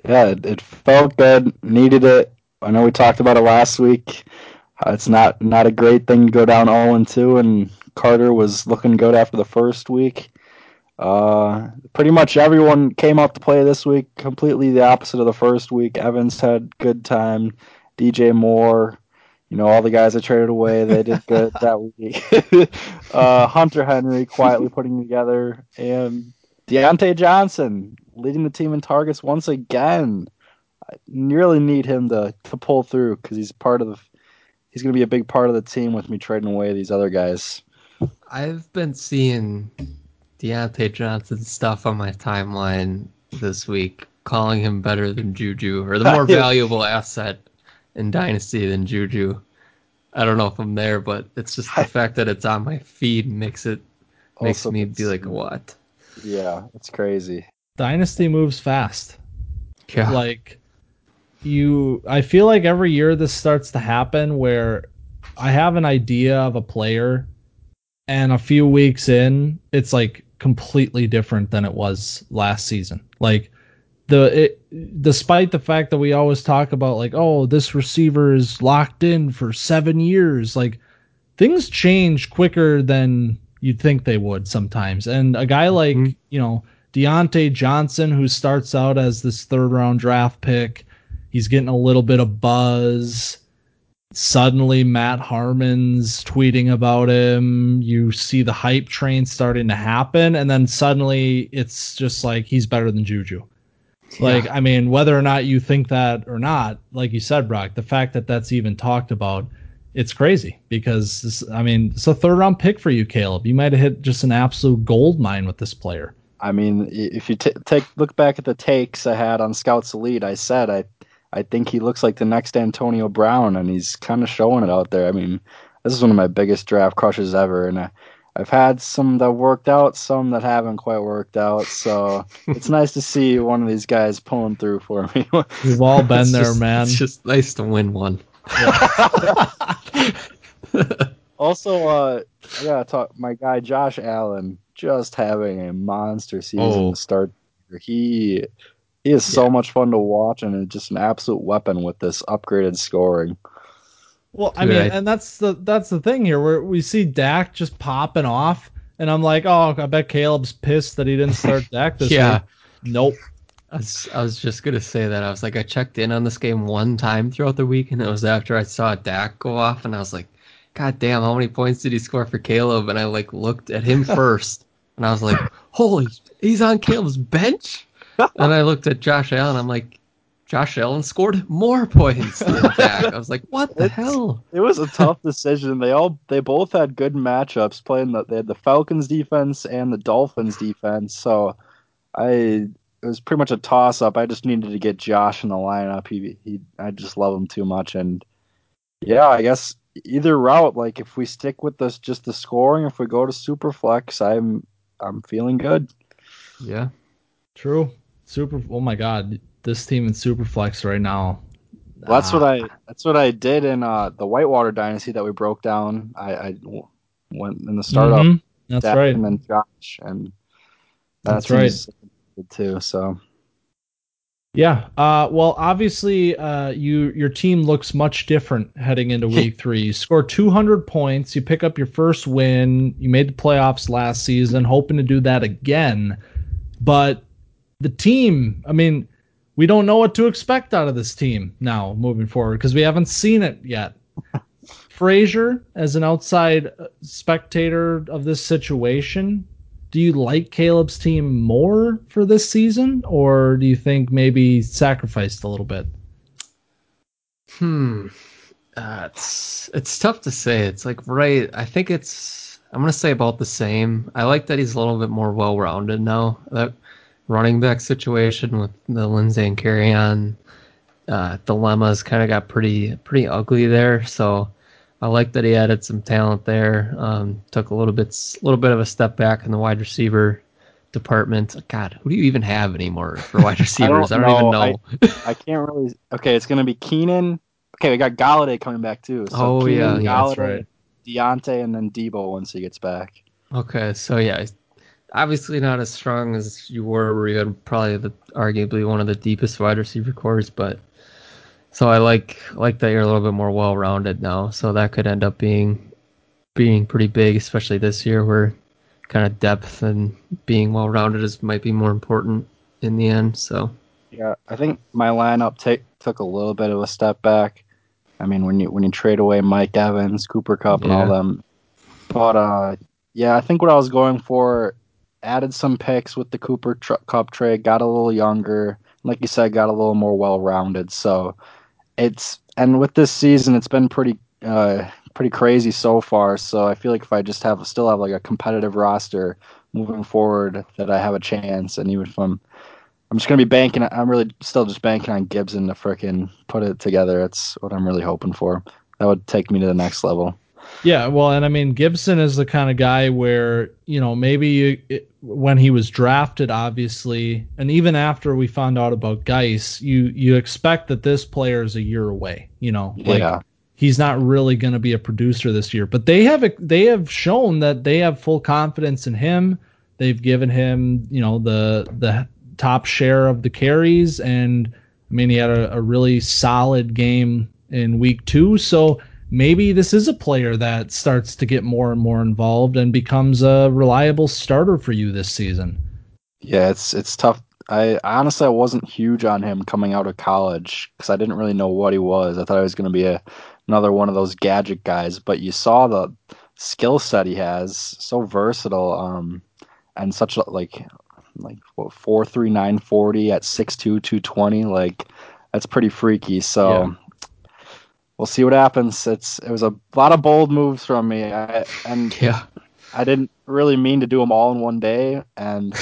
Yeah, it, it felt good. Needed it. I know we talked about it last week. Uh, it's not not a great thing to go down 0 and 2, and Carter was looking good after the first week. Uh, pretty much everyone came up to play this week. Completely the opposite of the first week. Evans had good time. DJ Moore, you know, all the guys I traded away, they did good [laughs] that week. [laughs] uh, Hunter Henry quietly putting together, and Diontae Johnson leading the team in targets once again. I really need him to, to pull through because he's part of the. He's going to be a big part of the team with me trading away these other guys. I've been seeing Diontae Johnson stuff on my timeline this week, calling him better than Juju or the [laughs] more valuable asset in Dynasty than Juju. I don't know if I'm there, but it's just the fact that it's on my feed makes it makes also, me be like, what? Yeah, it's crazy. Dynasty moves fast. Yeah. Like you I feel like every year this starts to happen where I have an idea of a player and a few weeks in it's like completely different than it was last season. Like the it, despite the fact that we always talk about like oh this receiver is locked in for 7 years like things change quicker than you'd think they would sometimes and a guy like mm-hmm. you know Diontae Johnson who starts out as this third round draft pick he's getting a little bit of buzz suddenly Matt Harmon's tweeting about him. You see the hype train starting to happen, and then suddenly it's just like he's better than Juju. Like, yeah. I mean, whether or not you think that or not, like you said, Brock, the fact that that's even talked about, it's crazy because, this, I mean, it's a third round pick for you, Caleb. You might have hit just an absolute gold mine with this player. I mean, if you t- take look back at the takes I had on Scouts Elite, I said I, I think he looks like the next Antonio Brown, and he's kind of showing it out there. I mean, this is one of my biggest draft crushes ever, and I, I've had some that worked out, some that haven't quite worked out. So [laughs] it's nice to see one of these guys pulling through for me. [laughs] We've all been there, just, man. It's just nice to win one. Yeah. [laughs] also, uh, I gotta talk. My guy Josh Allen just having a monster season oh. to start. He he is so yeah. much fun to watch and just an absolute weapon with this upgraded scoring. Well, I mean, and that's the that's the thing here where we see Dak just popping off, and I'm like, oh, I bet Caleb's pissed that he didn't start [laughs] Dak this yeah. week. Nope. I was, I was just gonna say that. I was like, I checked in on this game one time throughout the week, and it was after I saw Dak go off, and I was like, God damn, how many points did he score for Caleb? And I like looked at him [laughs] first, and I was like, Holy, he's on Caleb's bench. And I looked at Josh Allen. I'm like, Josh Allen scored more points than [laughs] Dak. I was like, what the it's, hell? It was a tough decision. They all they both had good matchups playing the they had the Falcons defense and the Dolphins defense. So I it was pretty much a toss up. I just needed to get Josh in the lineup. He he I just love him too much and yeah, I guess either route like if we stick with this just the scoring, if we go to super flex, I'm I'm feeling good. Yeah. True. Super oh my god this team in Superflex right now. Well, that's what I that's what I did in uh, the Whitewater Dynasty that we broke down. I, I went in the startup. Mm-hmm. That's right. And then Josh and that's, right too. So yeah. Uh, well, obviously, uh, you your team looks much different heading into week [laughs] three. You score 200 points. You pick up your first win. You made the playoffs last season, hoping to do that again. But the team, I mean, we don't know what to expect out of this team now moving forward because we haven't seen it yet. [laughs] Frazier, as an outside spectator of this situation, do you like Caleb's team more for this season, or do you think maybe sacrificed a little bit? Hmm, uh, it's it's tough to say. It's like right. I think it's. I'm gonna say about the same. I like that he's a little bit more well-rounded now. That running back situation with the Lindsay and Kerryon uh, dilemmas kind of got pretty pretty ugly there. So I like that he added some talent there. Um, took a little bit little bit of a step back in the wide receiver department. God, who do you even have anymore for wide [laughs] receivers? I don't, I don't know. even know. I, [laughs] I, can't really. Okay, it's gonna be Keenan. Okay, we got Golladay coming back too. So oh Keenan, yeah, Golladay, that's right. Diontae, and then Deebo once he gets back. Okay, so yeah, obviously not as strong as you were, where you had probably the arguably one of the deepest wide receiver cores, but so I like like that you're a little bit more well rounded now. So that could end up being being pretty big, especially this year where kind of depth and being well rounded is might be more important in the end. So yeah, I think my lineup take, took a little bit of a step back. I mean, when you when you trade away Mike Evans, Cooper Kupp, and all them, but uh, yeah, I think what I was going for added some picks with the Cooper tr- Kupp trade, got a little younger, like you said, got a little more well rounded. So it's and with this season, it's been pretty uh pretty crazy so far. So I feel like if I just have still have like a competitive roster moving forward, that I have a chance. And even if I'm I'm just gonna be banking. I'm really still just banking on Gibson to frickin' put it together. It's what I'm really hoping for. That would take me to the next level. Yeah, well, and I mean Gibson is the kind of guy where you know maybe you, it, when he was drafted, obviously, and even after we found out about Guice, you you expect that this player is a year away. You know, like yeah, he's not really going to be a producer this year. But they have they have shown that they have full confidence in him. They've given him you know the the top share of the carries, and I mean he had a, a really solid game in week two. So maybe this is a player that starts to get more and more involved and becomes a reliable starter for you this season. yeah. It's it's tough. I honestly I wasn't huge on him coming out of college because I didn't really know what he was. I thought he was going to be a another one of those gadget guys. But you saw the skill set he has, so versatile, um, and such a, like like what four three nine forty at six two two twenty. Like that's pretty freaky. So. Yeah. We'll see what happens. It's it was a lot of bold moves from me, I, and [laughs] yeah, I didn't really mean to do them all in one day, and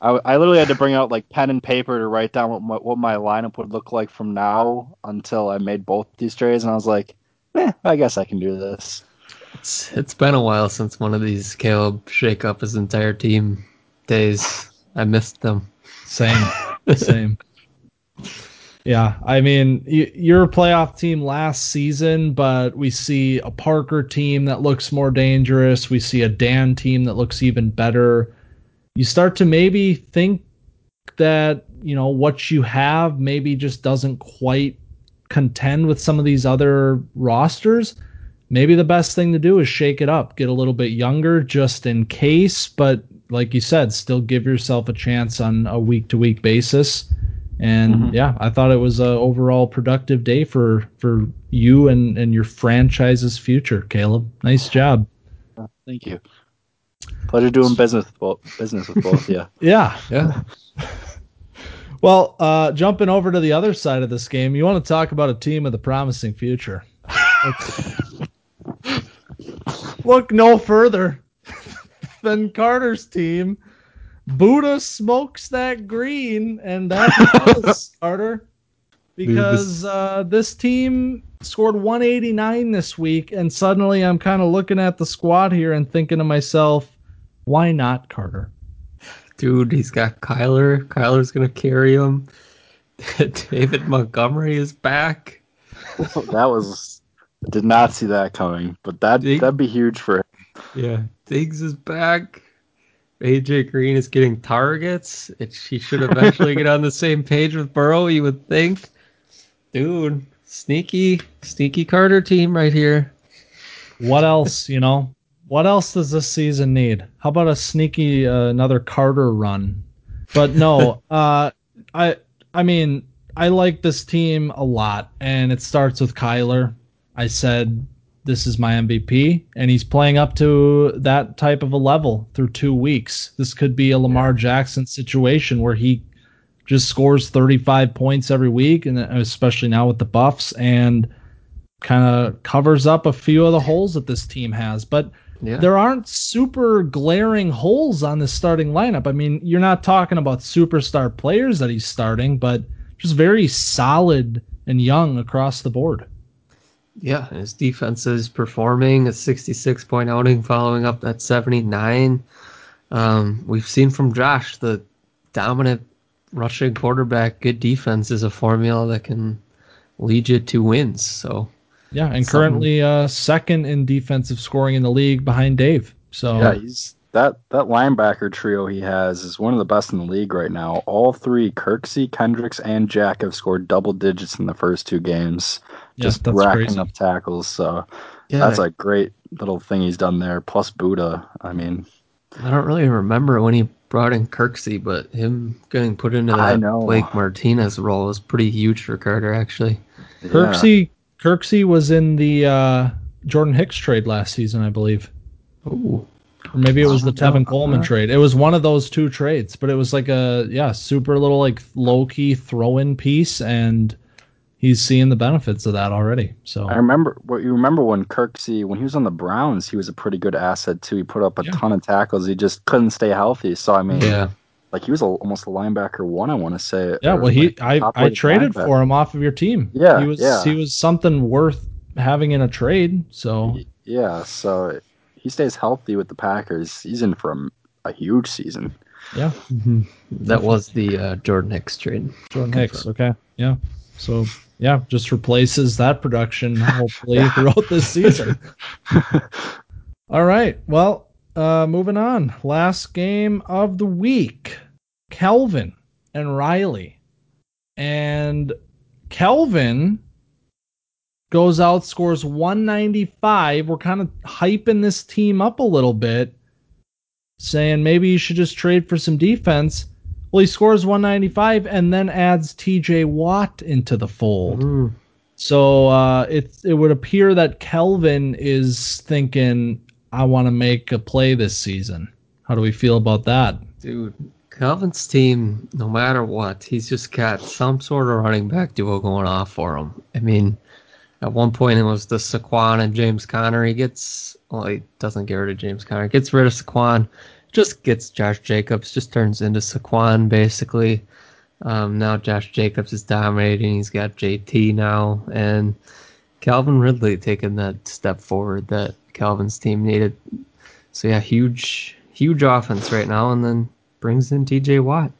I, I literally had to bring out like pen and paper to write down what my, what my lineup would look like from now until I made both these trades, and I was like, eh, I guess I can do this. it's it's been a while since one of these Caleb shake up his entire team days. I missed them. Same, [laughs] same. Yeah, I mean, you're a playoff team last season, but we see a Parker team that looks more dangerous. We see a Dan team that looks even better. You start to maybe think that, you know, what you have maybe just doesn't quite contend with some of these other rosters. Maybe the best thing to do is shake it up, get a little bit younger just in case, but like you said, still give yourself a chance on a week to week basis. And Mhm. yeah, I thought it was a overall productive day for for you and and your franchise's future, Caleb. Nice job. Thank you. Pleasure doing business with both, business with both. [laughs] Yeah. Yeah. Yeah, [laughs] Well, uh, jumping over to the other side of this game, you want to talk about a team with a promising future. [laughs] Look no further than Carter's team. Buddha smokes that green, and that is [laughs] Carter. Because uh, this team scored 189 this week, and suddenly I'm kind of looking at the squad here and thinking to myself, why not Carter? dude, he's got Kyler. Kyler's gonna carry him. [laughs] David Montgomery is back. that was did not see that coming, but that Dig- that'd be huge for him. Yeah, Diggs is back. AJ Green is getting targets. It, he should eventually get on the [laughs] same page with Burrow. You would think, dude. Sneaky, sneaky Carter team right here. what else you know what else does this season need how about a sneaky uh, another carter run but no [laughs] uh i i mean i like this team a lot and it starts with kyler i said this is my mvp and he's playing up to that type of a level through two weeks this could be a lamar jackson situation where he just scores 35 points every week and uh, especially now with the buffs and kind of covers up a few of the holes that this team has. But Yeah, there aren't super glaring holes on this starting lineup. I mean, you're not talking about superstar players that he's starting, but just very solid and young across the board. Yeah. His defense is performing a 66 point outing, following up that 79. Um, we've seen from Josh the dominant rushing quarterback, good defense is a formula that can lead you to wins. So Yeah, and Something- currently uh, second in defensive scoring in the league behind Dave. So Yeah, he's that that linebacker trio he has is one of the best in the league right now. All three, Kirksey, Kendricks, and Jack have scored double digits in the first two games. Yeah, just that's racking crazy. up tackles. So yeah, that's a great little thing he's done there. Plus Buddha. I mean, I don't really remember when he brought in Kirksey, but him getting put into that know. Blake Martinez role was pretty huge for Carter, actually. Yeah. Kirksey Kirksey was in the uh, Jordan Hicks trade last season, I believe. Ooh. Or maybe it was the Tevin no. Coleman trade. It was one of those two trades, but it was like a yeah, super little like low key throw in piece, and he's seeing the benefits of that already. So I remember. What you remember when Kirksey, when he was on the Browns, he was a pretty good asset too. He put up a Yeah. ton of tackles. He just couldn't stay healthy. So I mean, Yeah. like he was a, almost a linebacker one. I want to say. yeah, well he like, I I traded linebacker. for him off of your team. Yeah, he was yeah. he was something worth having in a trade. So Yeah, so he stays healthy with the Packers. He's in for a, a huge season. yeah, Mhm. That was the uh, Jordan Hicks trade. Jordan Hicks. Okay, yeah. So yeah, just replaces that production hopefully [laughs] throughout this season. [laughs] All right. Well, uh, moving on. Last game of the week. Kelvin and Riley. And Kelvin goes out, scores 195. We're kind of hyping this team up a little bit, saying maybe you should just trade for some defense. Well, he scores 195 and then adds TJ Watt into the fold. Mm. So uh, it it would appear that Kelvin is thinking, I want to make a play this season. How do we feel about that? Dude, Kelvin's team, no matter what, he's just got some sort of running back duo going off for him. I mean, at one point it was the Saquon and James Conner. He gets, well, he doesn't get rid of James Conner. Gets rid of Saquon, just gets Josh Jacobs, just turns into Saquon basically. Um, now Josh Jacobs is dominating. He's got JT now, and Calvin Ridley taking that step forward that Calvin's team needed. So yeah, huge, huge offense right now, and then brings in TJ Watt.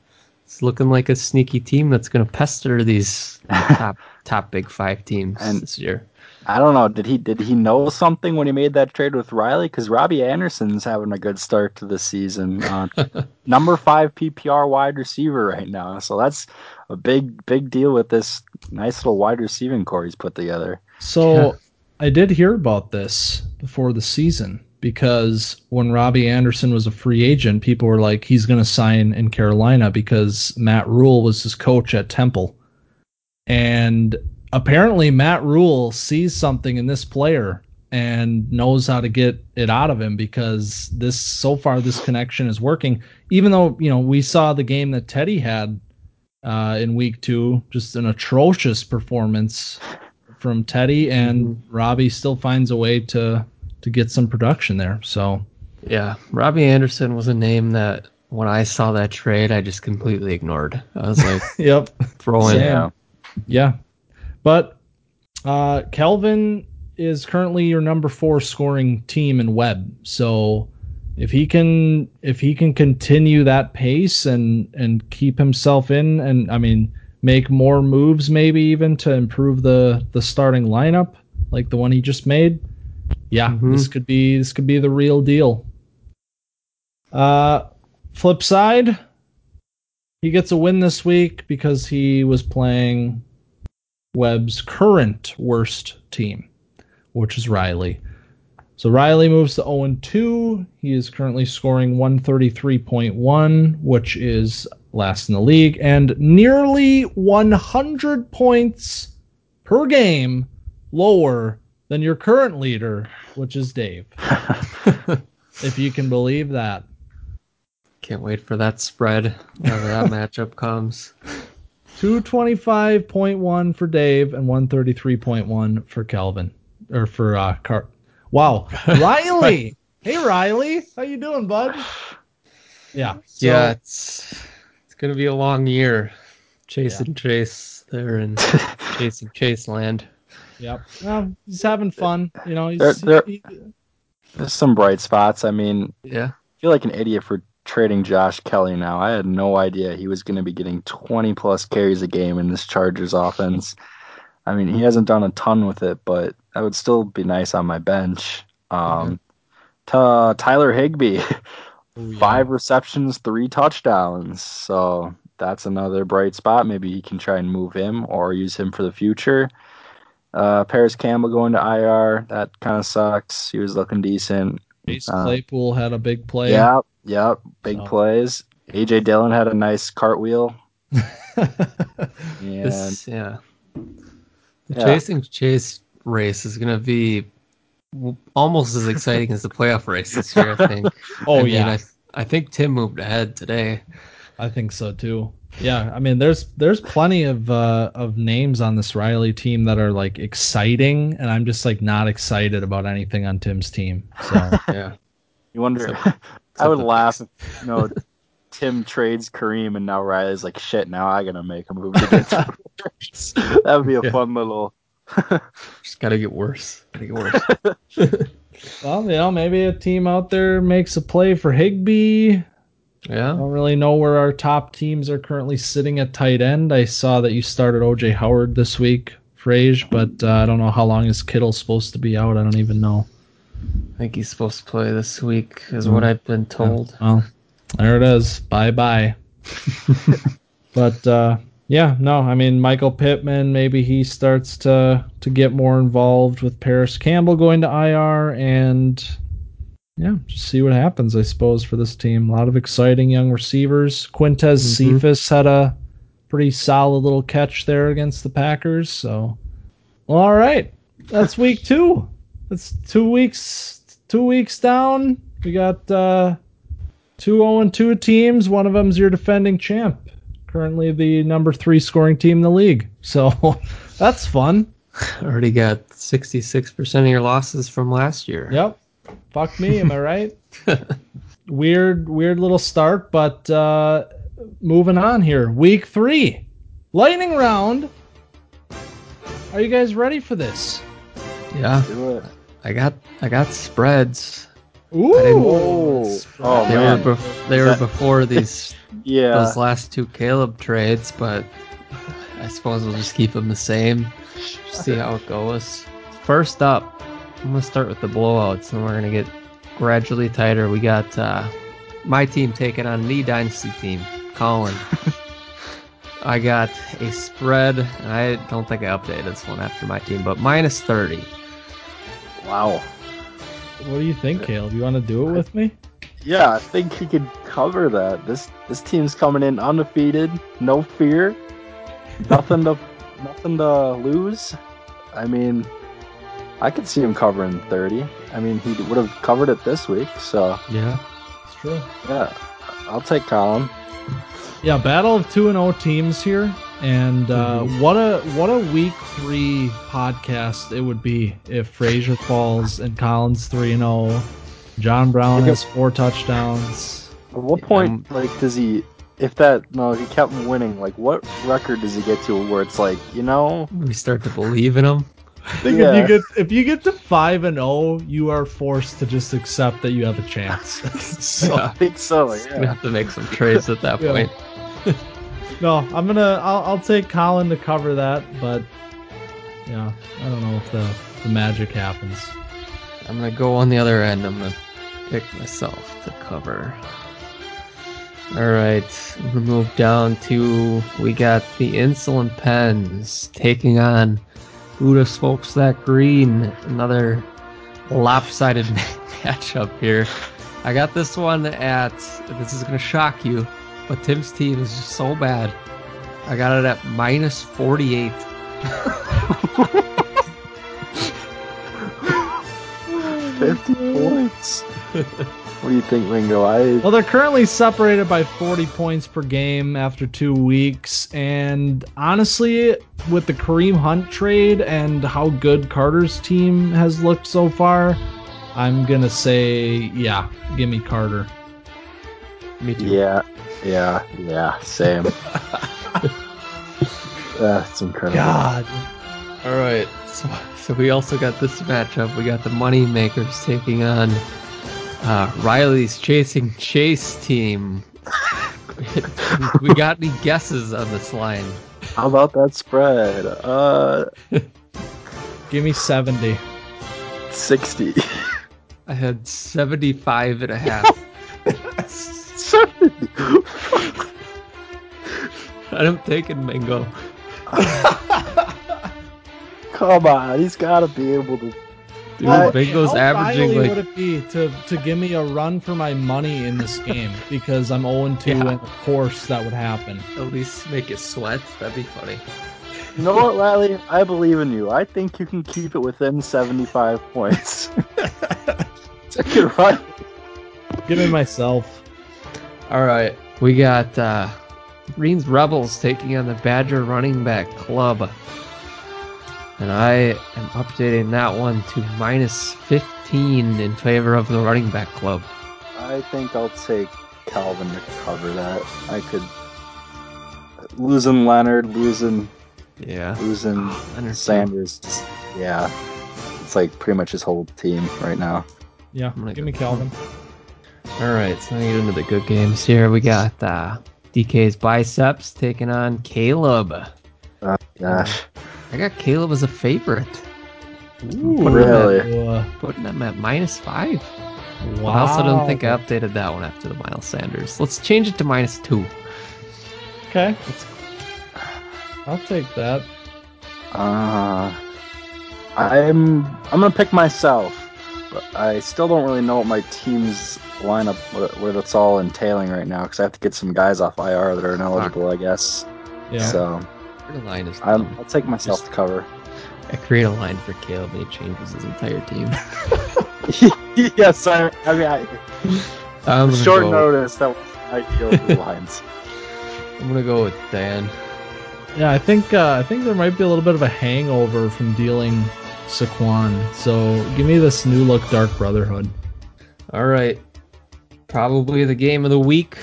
It's looking like a sneaky team that's going to pester these [laughs] top top big five teams And- this year. I don't know. Did he did he know something when he made that trade with Riley? Because Robbie Anderson's having a good start to the season. Uh, [laughs] number five PPR wide receiver right now. So that's a big big deal with this nice little wide receiving core he's put together. So. I did hear about this before the season because when Robbie Anderson was a free agent, people were like, he's going to sign in Carolina because Matt Rhule was his coach at Temple. And apparently, Matt Rhule sees something in this player and knows how to get it out of him because this so far this connection is working. Even though you know we saw the game that Teddy had uh, in week two, just an atrocious performance from Teddy, and Robbie still finds a way to to get some production there. So Yeah, Robbie Anderson was a name that when I saw that trade, I just completely ignored. I was like, [laughs] yep, throw in. Same. Yeah. But uh, Kelvin is currently your number four scoring team in web. So if he can if he can continue that pace and and keep himself in and I mean make more moves maybe even to improve the the starting lineup like the one he just made yeah Mhm. this could be this could be the real deal uh flip side he gets a win this week because he was playing Web's current worst team, which is Riley. So Riley moves to 0 2. He is currently scoring 133.1, which is last in the league, and nearly 100 points per game lower than your current leader, which is Dave. [laughs] if you can believe that. Can't wait for that spread whenever that [laughs] matchup comes. 225.1 for Dave and 133.1 for Calvin or for uh Car- Wow. [laughs] Riley. hey Riley, how you doing, bud? Yeah. So, yeah, it's it's gonna be a long year chasing Chase there in [laughs] chasing Chase land. Yep. Well, he's having fun, you know, he's There- there- he- There's some bright spots. I mean, Yeah, I feel like an idiot for trading Josh Kelley now. I had no idea he was going to be getting 20 plus carries a game in this Chargers offense. I mean, he hasn't done a ton with it, but that would still be nice on my bench. Um, Ta- Tyler Higbee, [laughs] Oh, yeah. five receptions, three touchdowns. So that's another bright spot. Maybe he can try and move him or use him for the future. Uh, Parris Campbell going to IR. That kind of sucks. He was looking decent. Chase uh, Claypool had a big play. Yeah, Yep, big So- plays. AJ Dillon had a nice cartwheel. [laughs] And This, yeah. The Yeah. chasing chase race is going to be almost as exciting as the playoff race this year, I [laughs] think. oh I mean, yeah, I, I think Tim moved ahead today. I think so too. Yeah, I mean, there's there's plenty of uh, of names on this Riley team that are like exciting, and I'm just like not excited about anything on Tim's team. So [laughs] Yeah. you wonder. Except- I would laugh if you know Tim trades Kareem and now Riley's like shit. Now I gotta make a move to get to the [laughs] [laughs] That would be a Yeah. fun little. [laughs] Just got to get worse. Got to get worse. well, you know, maybe a team out there makes a play for Higbee. Yeah. I don't really know where our top teams are currently sitting at tight end. I saw that you started OJ Howard this week, Frage, but uh, I don't know how long is Kittle supposed to be out. I don't even know. I think he's supposed to play this week, is what I've been told. Well, there it is. Bye bye. [laughs] but uh, yeah, no, I mean Michael Pittman. Maybe he starts to to get more involved with Parris Campbell going to IR, and yeah, just see what happens. I suppose for this team, a lot of exciting young receivers. Quintez Mhm. Cephus had a pretty solid little catch there against the Packers. So, well, all right, that's week two. That's two weeks. Two weeks down. We got. uh two 0 and 2 teams. One of them's your defending champ, currently the number three scoring team in the league. So [laughs] that's fun. [laughs] Already got 66% of your losses from last year. Yep. Fuck me, am I [laughs] right? weird, weird little start, but uh, moving on here. Week three, lightning round. Are you guys ready for this? Yeah. Do it. I got I got spreads. Ooh. Oh, oh They man. were bef- they were before [laughs] these Yeah. those last two Caleb trades, but I suppose we'll just keep them the same. See how it goes. First up, I'm gonna start with the blowouts, and we're gonna get gradually tighter. We got uh, my team taking on the dynasty team, Colin. [laughs] I got a spread, and I don't think I updated this one after my team, but minus 30. Wow. What do you think, Caleb? You want to do it with me? Yeah, I think he could cover that. This this team's coming in undefeated, no fear, nothing to [laughs] nothing to lose. I mean, I could see him covering thirty. I mean, he would have covered it this week, so Yeah. It's true. yeah, I'll take Colin. Yeah, battle of two and O teams here, and uh, Mhm. what a what a week three podcast it would be if Frazier falls and Colin's three and zero, John Brown has four touchdowns. At what Um, point, like, does he? If that no, he kept winning. Like, what record does he get to where it's like, you know, We start to believe in him? I think Yeah. if you get if you get to five and zero, you are forced to just accept that you have a chance. [laughs] so, I think so. Gonna Yeah. have to make some trades at that Yeah. point. No, I'm gonna I'll, I'll take Colin to cover that, but yeah, I don't know if the the magic happens. I'm gonna go on the other end. I'm gonna pick myself to cover. All right, I'm gonna move down to we got the insulin pens taking on Buddha smokes that green. Another lopsided [laughs] matchup here. I got this one at. This is gonna shock you, but Tim's team is just so bad. I got it at minus 48. Fifty points. what do you think, Ringo? I Well, they're currently separated by 40 points per game after two weeks. And honestly, with the Kareem Hunt trade and how good Carter's team has looked so far, I'm going to say, yeah, give me Carter. Me too. yeah, yeah, yeah. Same. [laughs] [laughs] That's incredible. God. All right. So, so we also got this matchup. We got the money makers taking on uh, Riley's chasing chase team. [laughs] we got any guesses on this line? How about that spread? Uh, Give me 70. sixty. I had 75 and a half. Seventy. I'm taking Mingo. Come on, he's got to be able to Dude, Uh, Mingo's How averaging vilely like would it be to to give me a run for my money in this game [laughs] because I'm 0 2 Yeah. and of course that would happen. at least make it sweat. That'd be funny. You know what, Riley? I believe in you. I think you can keep it within 75 points. [laughs] [laughs] Take it right. Give me myself. All right, we got uh, Greens Rebels taking on the Badger Running Back Club, and I am updating that one to minus 15 in favor of the Running Back Club. I think I'll take Calvin to cover that. I could losing Leonard, losing Yeah, losing Leonard too. Sanders. just- yeah, it's like pretty much his whole team right now. Yeah, I'm gonna give go- me Calvin. All right, so now get into the good games here. We got uh, DK's biceps taking on Caleb. Oh, gosh, I got Caleb as a favorite, Ooh, Really? uh, putting him at minus five. wow. I also don't think I updated that one after the Miles Sanders. Let's change it to minus two. Okay, I'll take that. uh, I'm I'm gonna pick myself, but I still don't really know what my team's lineup what, what it's all entailing right now because I have to get some guys off IR that are ineligible, I guess. Yeah. So Create a line is I'm, dumb. I'll take myself Just- to cover. I create a line for Caleb and he changes his entire team. [laughs] [laughs] yes, I, I mean, I, I'm short go, notice that was ideal [laughs] for lines. I'm gonna go with Dan. Yeah, I think uh, I think there might be a little bit of a hangover from dealing Saquon. So give me this new look Dark Brotherhood. All right, probably the game of the week.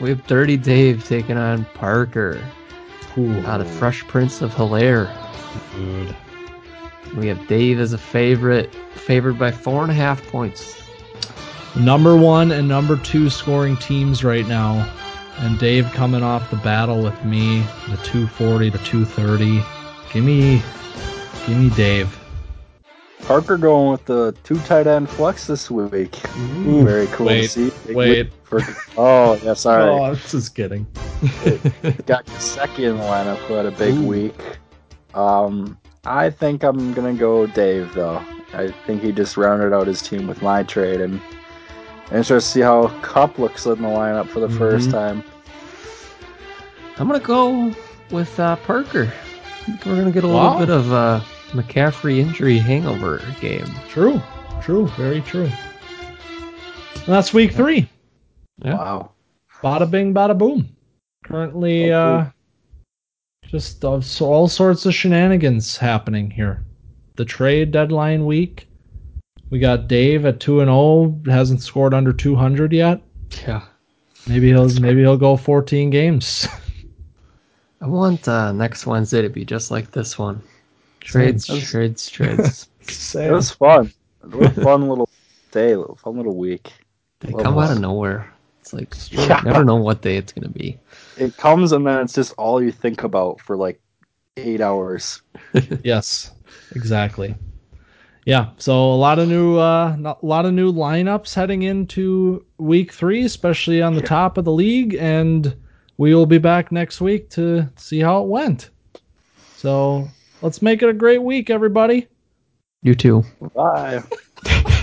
We have Dirty Dave taking on Parker. Ooh, Uh, the Fresh Prince of Hilaire. dude. We have Dave as a favorite, favored by four and a half points. Number one and number two scoring teams right now. And Dave coming off the battle with me, the 240 to 230. Give me, give me Dave. Parker going with the two tight end flex this week. Ooh, Very cool wait, to see. Big wait. For, oh, yeah, sorry. Oh, I'm just kidding. Got Gesicki in the lineup who had a big Ooh. week. Um, I think I'm gonna go Dave though. I think he just rounded out his team with my trade, and I'm interested to see how Kupp looks in the lineup for the first Mhm. time. I'm gonna go with uh, Parker. I think we're gonna get a Wow. little bit of uh, McCaffrey injury hangover game. True, true, very true. And that's week three. Yeah. Wow. Bada bing, bada boom. Currently, Oh, uh, just uh, so all sorts of shenanigans happening here. The trade deadline week. We got Dave at two and zero. Hasn't scored under two hundred yet. Yeah. Maybe he'll maybe he'll go fourteen games. [laughs] I want uh, next Wednesday to be just like this one. Trades, Same. trades, trades. [laughs] It was fun. It was a [laughs] fun little day, little fun little week. They Love come out of nowhere. It's like [laughs] Yeah. never know what day it's gonna be. It comes and then it's just all you think about for like eight hours. Yes, exactly. Yeah, so a lot of new, uh, a lot of new lineups heading into week three, especially on the Yeah. top of the league, and we will be back next week to see how it went. So let's make it a great week, everybody. You too. Bye. [laughs]